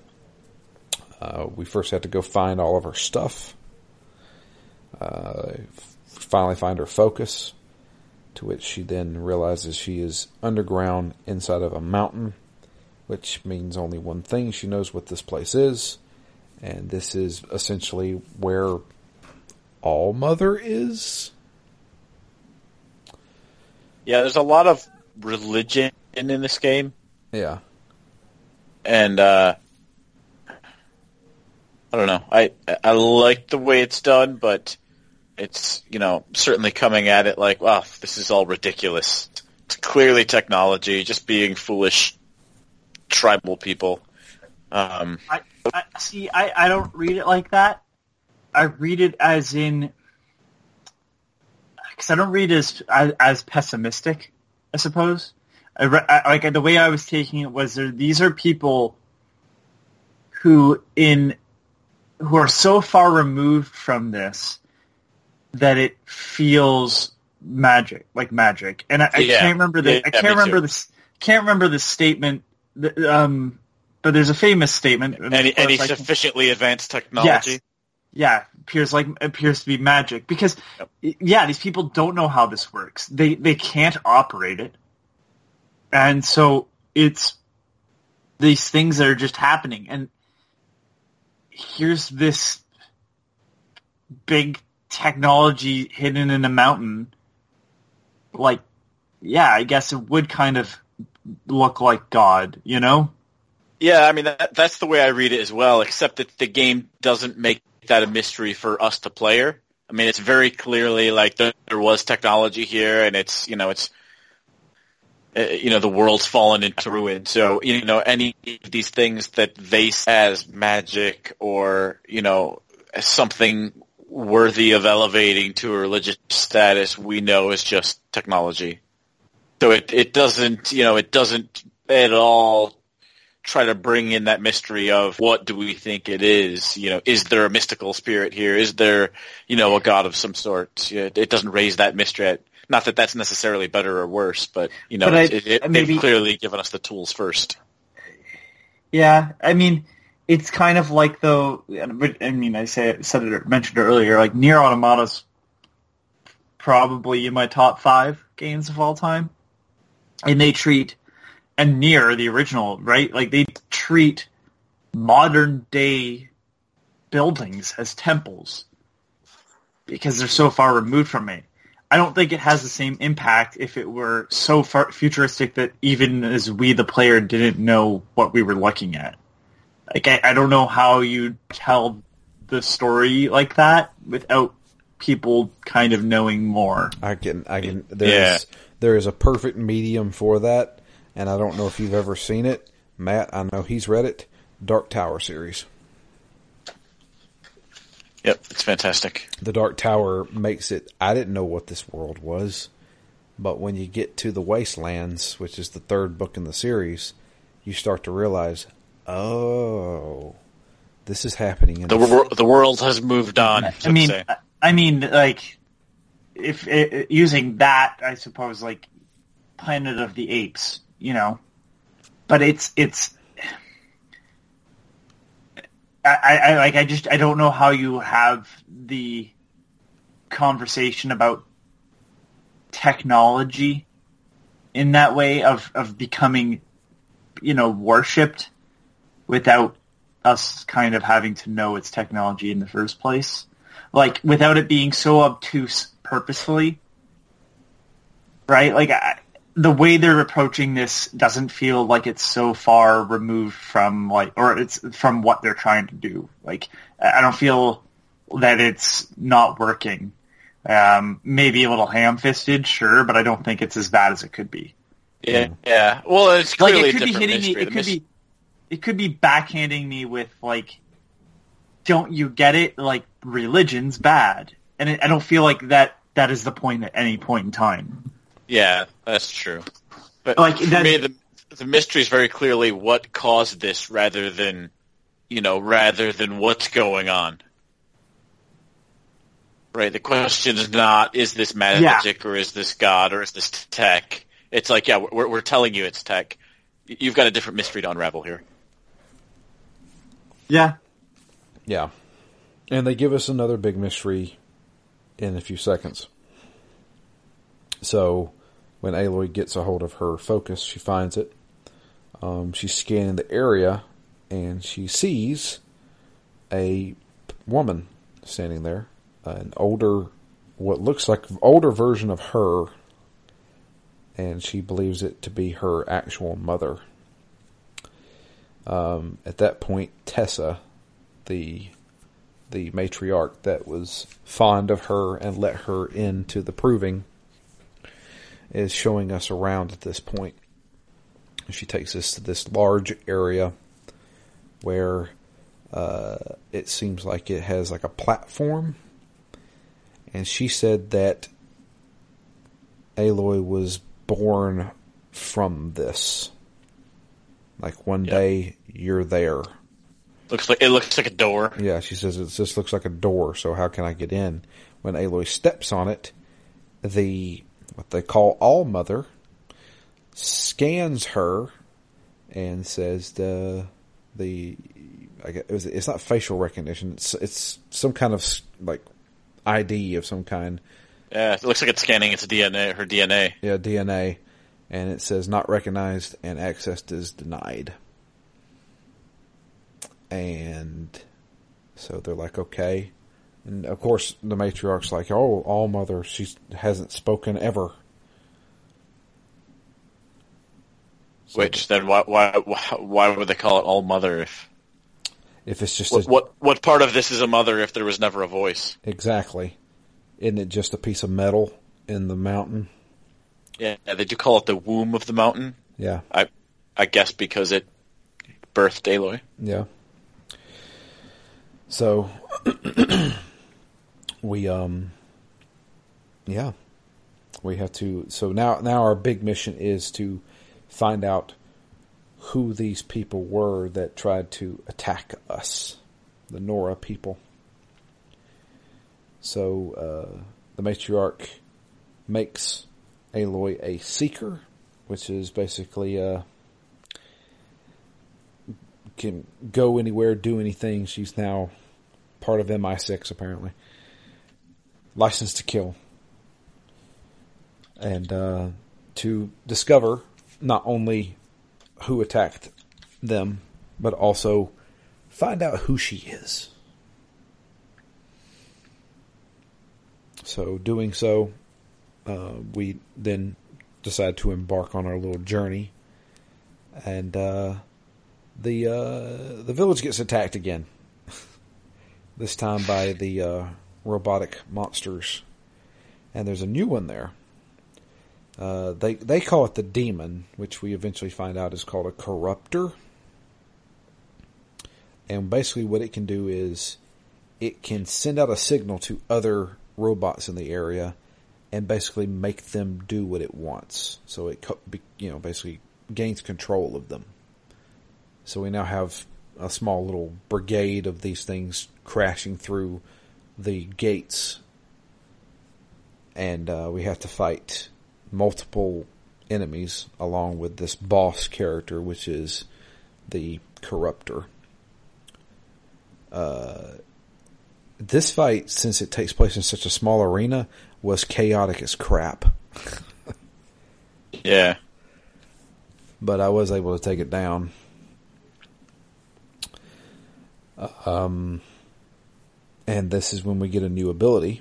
Uh, we first have to go find all of her stuff. finally, find her focus to which she then realizes she is underground inside of a mountain, which means only one thing. She knows what this place is, and this is essentially where All Mother is. Yeah, there's a lot of religion in this game. Yeah. And uh I don't know. I I like the way it's done, but it's you know certainly coming at it like, wow, this is all ridiculous. It's clearly technology, just being foolish tribal people. Um, I, I see. I, I don't read it like that. I read it as in because I don't read it as, as as pessimistic. I suppose. I, I, like the way I was taking it was there, these are people who in who are so far removed from this that it feels magic, like magic. And I, I Yeah. can't remember the Yeah, I can't remember too. this can't remember the statement. that, Um, but there's a famous statement. any course any I can- sufficiently advanced technology. Yes. yeah, appears like appears to be magic because yeah, these people don't know how this works. They they can't operate it, and so it's these things that are just happening. And here's this big technology hidden in a mountain. Like, yeah, I guess it would kind of look like God, you know? Yeah, I mean that, that's the way I read it as well. Except that the game doesn't make that a mystery for us to player. I mean, it's very clearly like there, there was technology here, and it's you know it's uh, you know the world's fallen into ruin. So you know any of these things that they as magic or you know something worthy of elevating to a religious status, we know is just technology. So it it doesn't you know it doesn't at all try to bring in that mystery of what do we think it is? You know, is there a mystical spirit here? Is there, you know, a god of some sort? It doesn't raise that mystery. Not that that's necessarily better or worse, but you know, But I- it, it, maybe- they've clearly given us the tools first. Yeah, I mean, it's kind of like though. I mean, I say said it mentioned it earlier. Like Nier Automata's probably in my top five games of all time, and they treat and Nier the original right. Like they treat modern day buildings as temples because they're so far removed from it. I don't think it has the same impact if it were so far futuristic that even as we, the player, didn't know what we were looking at. Like, I, I don't know how you tell the story like that without people kind of knowing more. I can, I can. There's there is a perfect medium for that, and I don't know if you've ever seen it, Matt. I know he's read it. Dark Tower series. Yep, it's fantastic. The Dark Tower makes it. I didn't know what this world was, but when you get to the Wastelands, which is the third book in the series, you start to realize, oh, this is happening in The wor- the world has moved on. I mean, say. I- I mean, like, if i using that, I suppose, like Planet of the Apes, you know, but it's it's. I, I, I like. I just I don't know how you have the conversation about technology in that way of of becoming, you know, worshipped without us kind of having to know it's technology in the first place. Like without it being so obtuse purposefully. Right? Like I the way they're approaching this doesn't feel like it's so far removed from like, or it's from what they're trying to do. Like, I don't feel that it's not working. Um, maybe a little ham-fisted, sure, but I don't think it's as bad as it could be. Yeah, yeah. Well, it's Like clearly it could a be different hitting me. mystery. It could mys- be, it could be backhanding me with like, don't you get it? Like religion's bad, and it, I don't feel like that. That is the point at any point in time. Yeah, that's true. But Like, for that- me, the the mystery is very clearly what caused this, rather than you know, rather than what's going on. Right. The question is not is this magic or is this God or is this tech? It's like yeah, we're we're telling you it's tech. You've got a different mystery to unravel here. Yeah, Yeah. And they give us another big mystery in a few seconds. So, when Aloy gets a hold of her focus, she finds it. Um, she's scanning the area and she sees a woman standing there, an older, what looks like older version of her, and she believes it to be her actual mother. Um, at that point, Tessa, the the matriarch that was fond of her and let her into the proving, is showing us around at this point. She takes us to this large area where uh, it seems like it has like a platform, and she said that Aloy was born from this. Like one Yeah. day you're there. Looks like it looks like a door. Yeah, she says it just looks like a door, so how can I get in? When Aloy steps on it, the what they call All Mother scans her and says the the I guess it was, it's not facial recognition. It's it's some kind of like ID of some kind. Yeah, it looks like it's scanning its DNA, her DNA. Yeah, DNA, and it says not recognized and access is denied. And so they're like, okay. And of course, the matriarch's like, oh, all mother, she hasn't spoken ever. So Which then why why why would they call it all mother if if it's just what a, what what part of this is a mother if there was never a voice? exactly, isn't it just a piece of metal in the mountain? Yeah, they do call it the womb of the mountain. Yeah, I I guess because it birthed Aloy. Yeah. So we um yeah. We have to so now now our big mission is to find out who these people were that tried to attack us. The Nora people. So uh the matriarch makes Aloy a seeker, which is basically uh can go anywhere, do anything. She's now part of MI6 apparently. License to kill. And uh, to discover not only who attacked them, but also find out who she is. So doing so, uh, we then decide to embark on our little journey. And uh, the uh, the village gets attacked again. this time by the uh, robotic monsters, and there's a new one there. Uh, they they call it the demon, which we eventually find out is called a corruptor. And basically, what it can do is it can send out a signal to other robots in the area, and basically make them do what it wants. So it you know basically gains control of them. So we now have a small little brigade of these things crashing through the gates. And uh, we have to fight multiple enemies along with this boss character, which is the Corruptor. Uh, this fight, since it takes place in such a small arena, was chaotic as crap. Yeah. but I was able to take it down. Um, and this is when we get a new ability.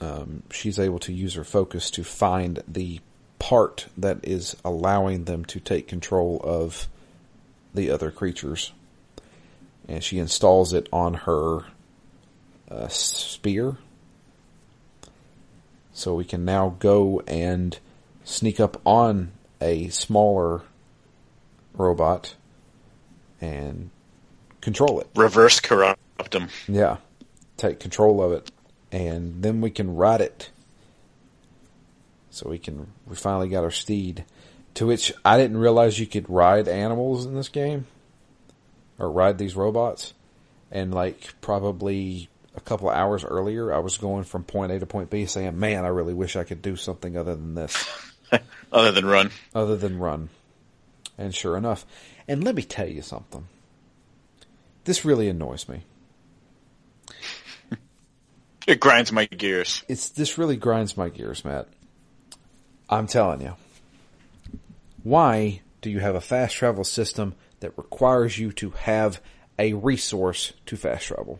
Um, she's able to use her focus to find the part that is allowing them to take control of the other creatures. And she installs it on her uh, spear. So we can now go and sneak up on a smaller robot and control it. Reverse corrupt them. Yeah. Take control of it. And then we can ride it. So we can, we finally got our steed. To which I didn't realize you could ride animals in this game. Or ride these robots. And like probably a couple of hours earlier, I was going from point A to point B saying, man, I really wish I could do something other than this. Other than run. Other than run. And sure enough. And let me tell you something. This really annoys me. It grinds my gears. It's this really grinds my gears, Matt. I'm telling you. Why do you have a fast travel system that requires you to have a resource to fast travel?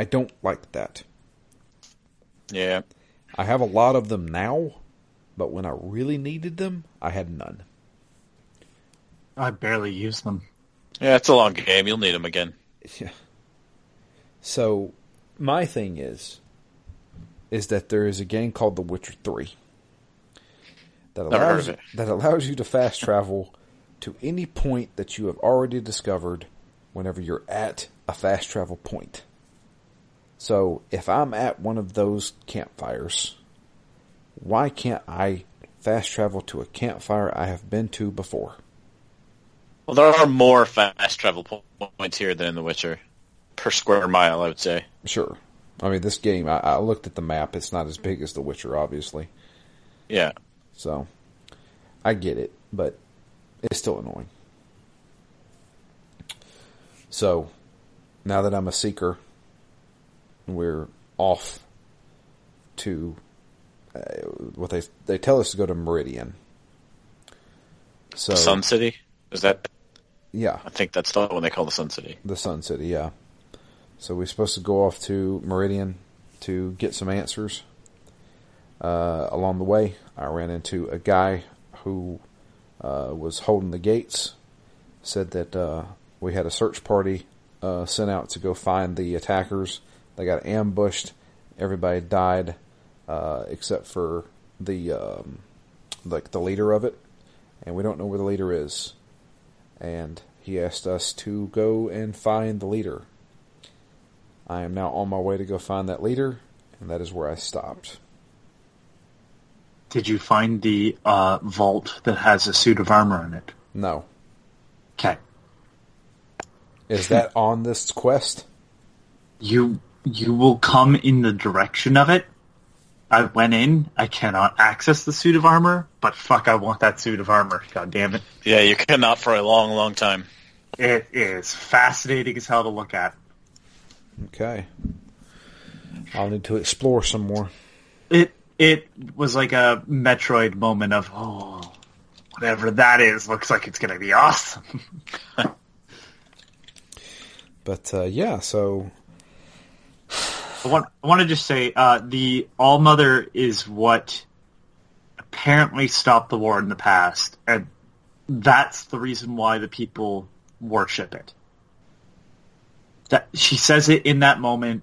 I don't like that. Yeah. I have a lot of them now, but when I really needed them, I had none. I barely use them. Yeah, it's a long game. You'll need them again. Yeah. So, my thing is, is that there is a game called The Witcher Three that allows that allows you to fast travel to any point that you have already discovered whenever you're at a fast travel point. So, if I'm at one of those campfires, why can't I fast travel to a campfire I have been to before? Well, there are more fast travel points here than in The Witcher. Per square mile, I would say. Sure. I mean, this game, I, I looked at the map. It's not as big as The Witcher, obviously. Yeah. So, I get it, but it's still annoying. So, now that I'm a seeker, we're off to uh, what they they tell us to go to Meridian. So, Sun City? Is that? yeah, I think that's the one they call the Sun City. the Sun City, yeah. So we're supposed to go off to Meridian to get some answers. Uh, along the way, I ran into a guy who uh, was holding the gates. Said that uh, we had a search party uh, sent out to go find the attackers. They got ambushed. Everybody died uh, except for the um, like the leader of it, and we don't know where the leader is. And he asked us to go and find the leader. I am now on my way to go find that leader, and that is where I stopped. Did you find the uh, vault that has a suit of armor in it? No. Okay. Is that on this quest? You you will come in the direction of it. I went in. I cannot access the suit of armor, but fuck, I want that suit of armor. God damn it! Yeah, you cannot for a long, long time. It is fascinating as hell to look at. Okay. I'll need to explore some more. It it was like a Metroid moment of oh, whatever that is looks like it's gonna be awesome. But uh, yeah, so I want I want to just say uh, the All Mother is what apparently stopped the war in the past, and that's the reason why the people worship it. That she says it in that moment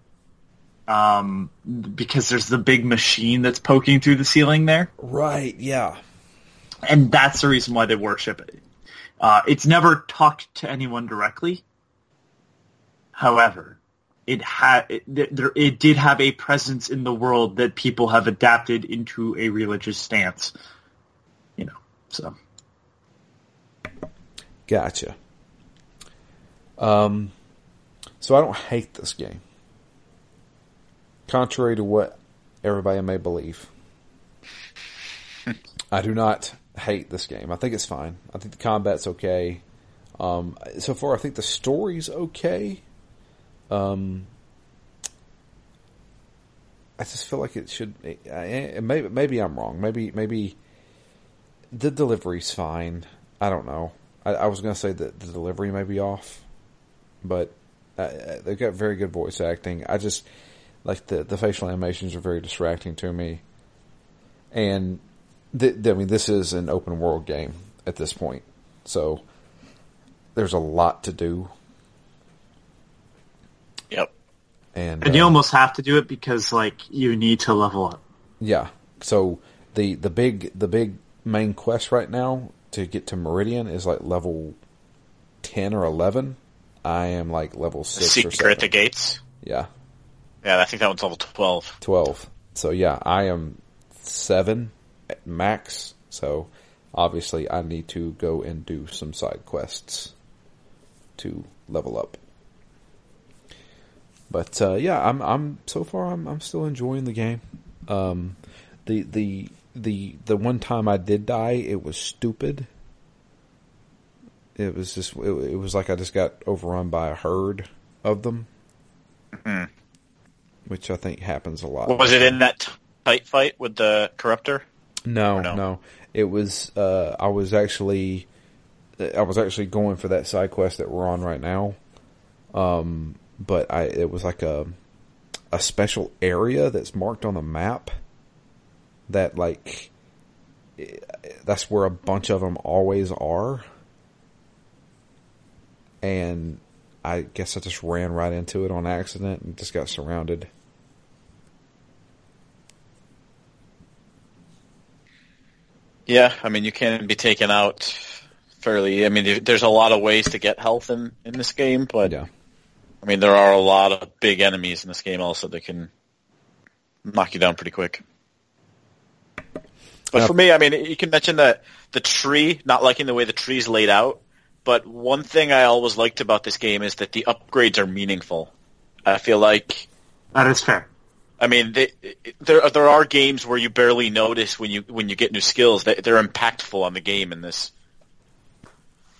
um, because there's the big machine that's poking through the ceiling there, right, yeah, and that's the reason why they worship it. Uh, it's never talked to anyone directly. However, it had it, there, it did have a presence in the world that people have adapted into a religious stance. You know, so gotcha. Um, so I don't hate this game, contrary to what everybody may believe. I do not hate this game. I think it's fine. I think the combat's okay. Um, so far, I think the story's okay. Um, I just feel like it should. Maybe maybe I'm wrong. Maybe maybe the delivery's fine. I don't know. I, I was gonna say that the delivery may be off, but uh, they've got very good voice acting. I just like the the facial animations are very distracting to me. and th- I mean this is an open world game at this point, so there's a lot to do, Yep. and And you uh, almost have to do it because like you need to level up. Yeah. So the the big the big main quest right now to get to Meridian is like level ten or eleven. I am like level The six or secret at the gates. Yeah, Yeah, I think that one's level twelve. twelve. So yeah, I am seven at max. So obviously, I need to go and do some side quests to level up. But uh, yeah, I'm I'm so far I'm I'm still enjoying the game. Um, the the the the one time I did die, it was stupid. It was just it, it was like I just got overrun by a herd of them, which I think happens a lot. Was it in that tight fight with the corruptor? No, no? no, It was. Uh, I was actually, I was actually going for that side quest that we're on right now. Um, but I, it was like a, a special area that's marked on the map. That like, that's where a bunch of them always are. And I guess I just ran right into it on accident and just got surrounded. Yeah, I mean you can be taken out fairly. I mean there's a lot of ways to get health in in this game, but Yeah. I mean there are a lot of big enemies in this game also that can knock you down pretty quick. But Yeah. for me, I mean you can mention that the tree, not liking the way the tree's laid out, but one thing I always liked about this game is that the upgrades are meaningful. I feel like That is fair. I mean, they, there there are games where you barely notice when you when you get new skills that they're impactful on the game in this,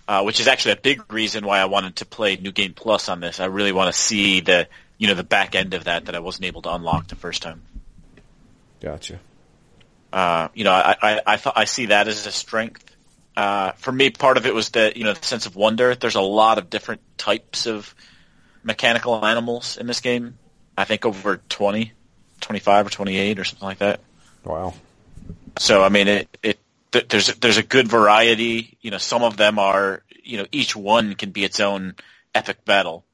uh, which is actually a big reason why I wanted to play New Game Plus on this. I really want to see the you know the back end of that that I wasn't able to unlock the first time. Gotcha. Uh, you know, I I I, I see that as a strength. Uh, for me, part of it was the you know the sense of wonder. There's a lot of different types of mechanical animals in this game. I think over 20, 25 or 28 or something like that. Wow. So I mean, it, it th- there's there's a good variety. You know, some of them are you know each one can be its own epic battle.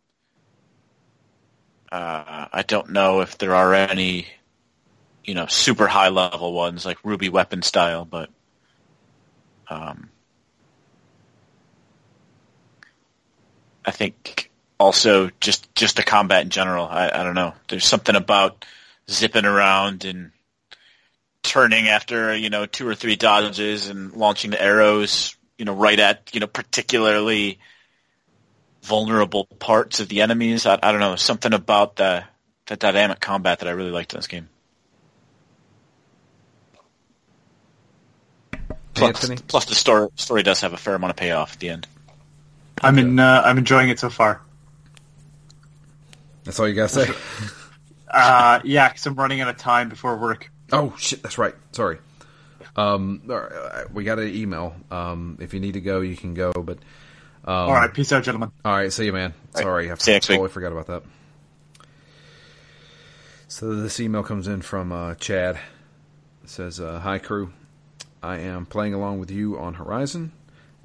Uh, I don't know if there are any, you know, super high level ones like Ruby Weapon style, but um, I think also just just the combat in general. I, I don't know. There's something about zipping around and turning after you know two or three dodges and launching the arrows you know right at you know particularly vulnerable parts of the enemies i, I don't know something about the the dynamic combat that i really liked in this game plus, the story story does have a fair amount of payoff at the end I'm in. Uh, I'm enjoying it so far. That's all you gotta say. Uh, yeah, because I'm running out of time before work. Oh shit, that's right. Sorry. Um, all right, we got an email. Um, if you need to go, you can go. But All right, peace out, gentlemen. all right, see you, man. Sorry, I See you next week. totally forgot about that. So this email comes in from uh, Chad. It says, uh, "Hi crew, I am playing along with you on Horizon,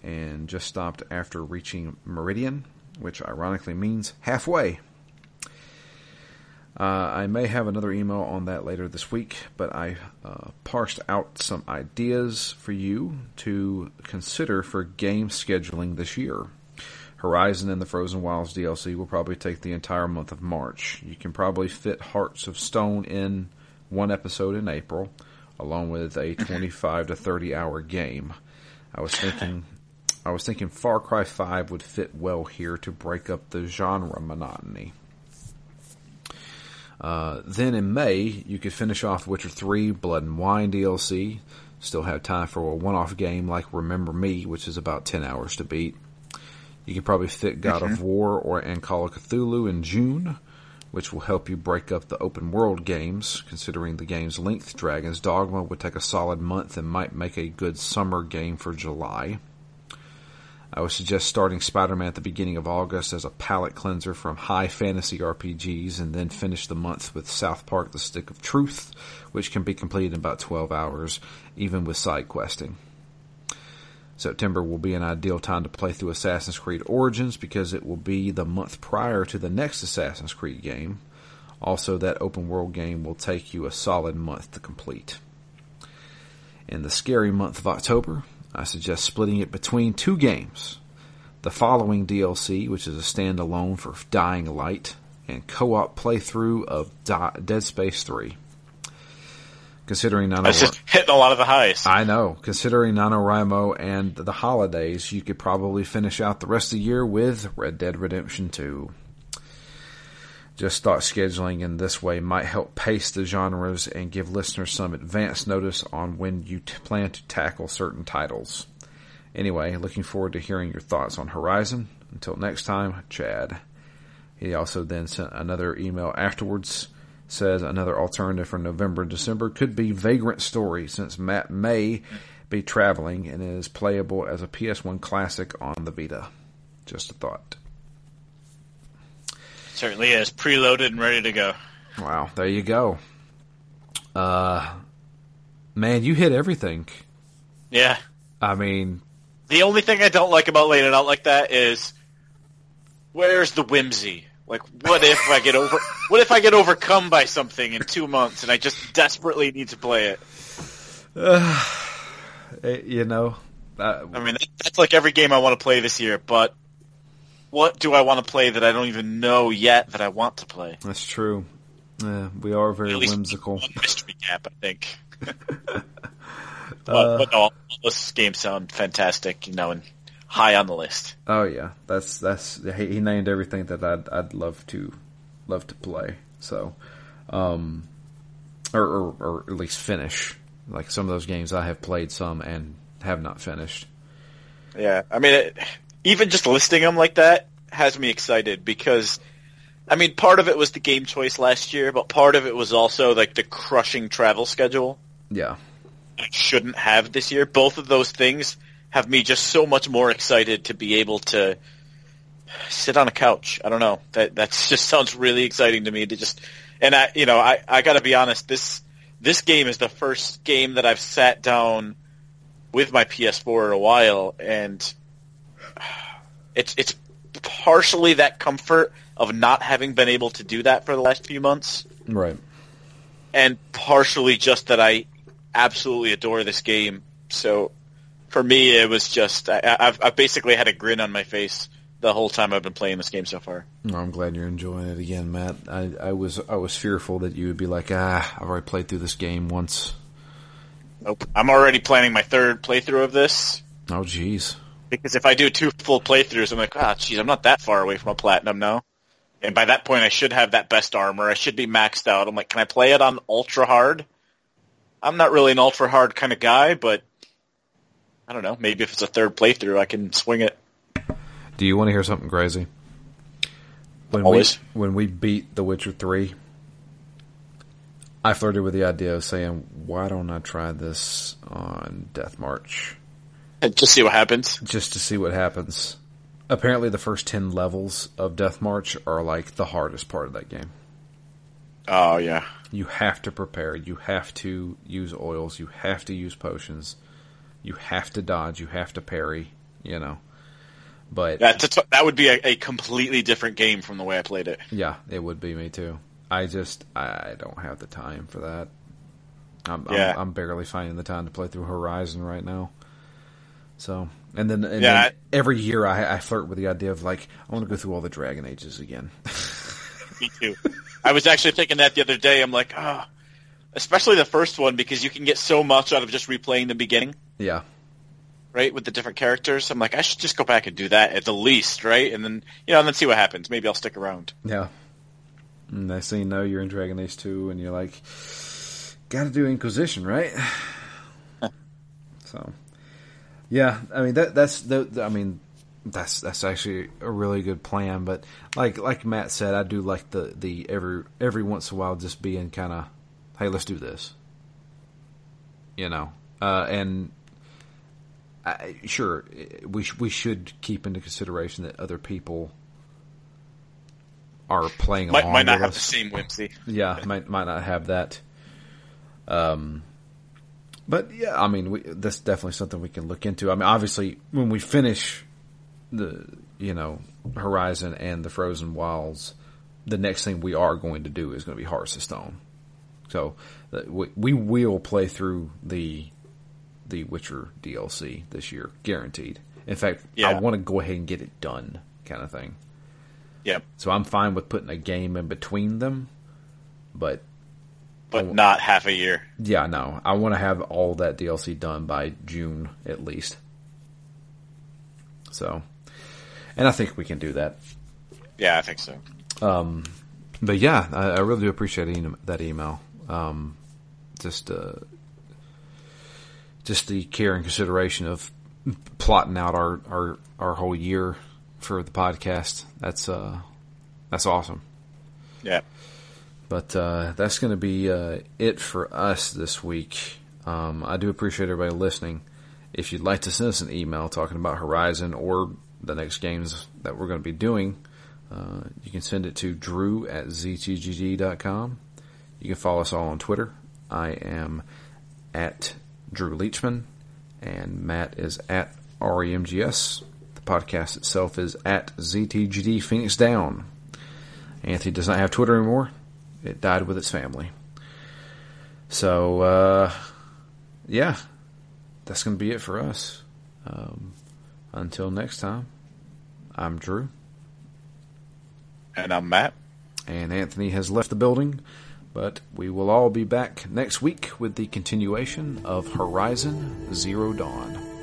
and just stopped after reaching Meridian, which ironically means halfway." Uh, I may have another email on that later this week, but I uh, parsed out some ideas for you to consider for game scheduling this year. Horizon and the Frozen Wilds DLC will probably take the entire month of March. You can probably fit Hearts of Stone in one episode in April, along with a 25 to 30 hour game. I was thinking, I was thinking Far Cry 5 would fit well here to break up the genre monotony. Uh, then in May, you could finish off Witcher 3 Blood and Wine DLC. Still have time for a one off game like Remember Me, which is about 10 hours to beat. You could probably fit God of War or and Call of Cthulhu in June, which will help you break up the open world games. Considering the game's length, Dragon's Dogma would take a solid month and might make a good summer game for July. I would suggest starting Spider-Man at the beginning of August as a palate cleanser from high fantasy RPGs and then finish the month with South Park The Stick of Truth, which can be completed in about 12 hours, even with side questing. September will be an ideal time to play through Assassin's Creed Origins because it will be the month prior to the next Assassin's Creed game. Also, that open world game will take you a solid month to complete. In the scary month of October, I suggest splitting it between two games. The following DLC, which is a standalone for Dying Light, and co-op playthrough of Dead Space 3. Considering just hitting a lot of the highs. I know. Considering NaNoWriMo and the holidays, you could probably finish out the rest of the year with Red Dead Redemption 2. Just thought scheduling in this way might help pace the genres and give listeners some advance notice on when you t- plan to tackle certain titles. Anyway, looking forward to hearing your thoughts on Horizon. Until next time, Chad. He also then sent another email afterwards. Says another alternative for November and December could be Vagrant Story, since Matt may be traveling and is playable as a PS1 classic on the Vita. Just a thought. Certainly is preloaded and ready to go. Wow, there you go. Uh, man, you hit everything. Yeah. I mean, the only thing I don't like about laying it out like that is where's the whimsy? Like, what if I get over? what if I get overcome by something in two months and I just desperately need to play it? Uh, you know, uh, I mean, that's like every game I want to play this year. But what do I want to play that I don't even know yet that I want to play? That's true. Yeah, we are very whimsical. mystery gap, I think. but, uh, but no, all those games sound fantastic, you know, and high on the list. Oh yeah, that's that's he named everything that I'd I'd love to love to play. So, um, or, or, or at least finish. Like some of those games I have played some and have not finished. Yeah, I mean, it, even just listing them like that has me excited because, I mean, part of it was the game choice last year, but part of it was also like the crushing travel schedule. Yeah. I shouldn't have this year. Both of those things have me just so much more excited to be able to sit on a couch. I don't know. That that just sounds really exciting to me to just and I you know, I I got to be honest, this this game is the first game that I've sat down with my PS4 in a while and it's it's partially that comfort of not having been able to do that for the last few months. Right. And partially just that I absolutely adore this game. So for me, it was just I, have I've basically had a grin on my face the whole time I've been playing this game so far. I'm glad you're enjoying it again, Matt. I, I was I was fearful that you would be like, ah, I've already played through this game once. Nope. I'm already planning my third playthrough of this. Oh, jeez. Because if I do two full playthroughs, I'm like, ah, geez, I'm not that far away from a platinum now. And by that point, I should have that best armor. I should be maxed out. I'm like, can I play it on ultra hard? I'm not really an ultra hard kind of guy, but I don't know. Maybe if it's a third playthrough, I can swing it. Do you want to hear something crazy? When Always. we when we beat The Witcher three, I flirted with the idea of saying, "Why don't I try this on Death March?" Just see what happens. Just to see what happens. Apparently, the first ten levels of Death March are like the hardest part of that game. Oh yeah. You have to prepare. You have to use oils. You have to use potions. You have to dodge. You have to parry. You know. But that that would be a, a completely different game from the way I played it. Yeah, it would be me too. I just I don't have the time for that. I'm, yeah. I'm, I'm barely finding the time to play through Horizon right now. So, and then, and yeah, then every year I, I flirt with the idea of like, I want to go through all the Dragon Ages again. Me too. I was actually thinking that the other day. I'm like, ah, oh. especially the first one because you can get so much out of just replaying the beginning. Yeah. Right with the different characters. I'm like, I should just go back and do that at the least, right? And then you know, and then see what happens. Maybe I'll stick around. Yeah. And they say no, you're in Dragon Age two, and you're like, got to do Inquisition, right? so. Yeah, I mean that that's the, I mean that's that's actually a really good plan. But like like Matt said, I do like the the every every once in a while just being kind of, hey, let's do this. You know, uh, and I, sure, we sh- we should keep into consideration that other people are playing Might, along might not have us. the same whimsy. Yeah, might might not have that. Um, but yeah, I mean, we, that's definitely something we can look into. I mean, obviously, when we finish the you know Horizon and the Frozen Wilds, the next thing we are going to do is going to be Hearts of Stone. So uh, we we will play through the the Witcher DLC this year, guaranteed. In fact, I want to go ahead and get it done, kind of thing. Yep. So I'm fine with putting a game in between them, but But not half a year. yeah, no, I want to have all that DLC done by June at least. So, and I think we can do that. Yeah, I think so. But yeah, I, I really do appreciate e- that email. Um, just, uh, just the care and consideration of plotting out our, our, our whole year for the podcast. That's, uh, that's awesome. Yeah. But uh, that's going to be uh, it for us this week. Um, I do appreciate everybody listening. If you'd like to send us an email talking about Horizon or the next games that we're going to be doing, uh, you can send it to drew at ztgd.com. You can follow us all on Twitter. I am at Drew Leachman, and Matt is at REMGS. The podcast itself is at ZTGD Phoenix Down. Anthony does not have Twitter anymore. It died with its family. So, uh, yeah, that's going to be it for us. Um, until next time, I'm Drew, And I'm Matt. and Anthony has left the building, but we will all be back next week with the continuation of Horizon Zero Dawn.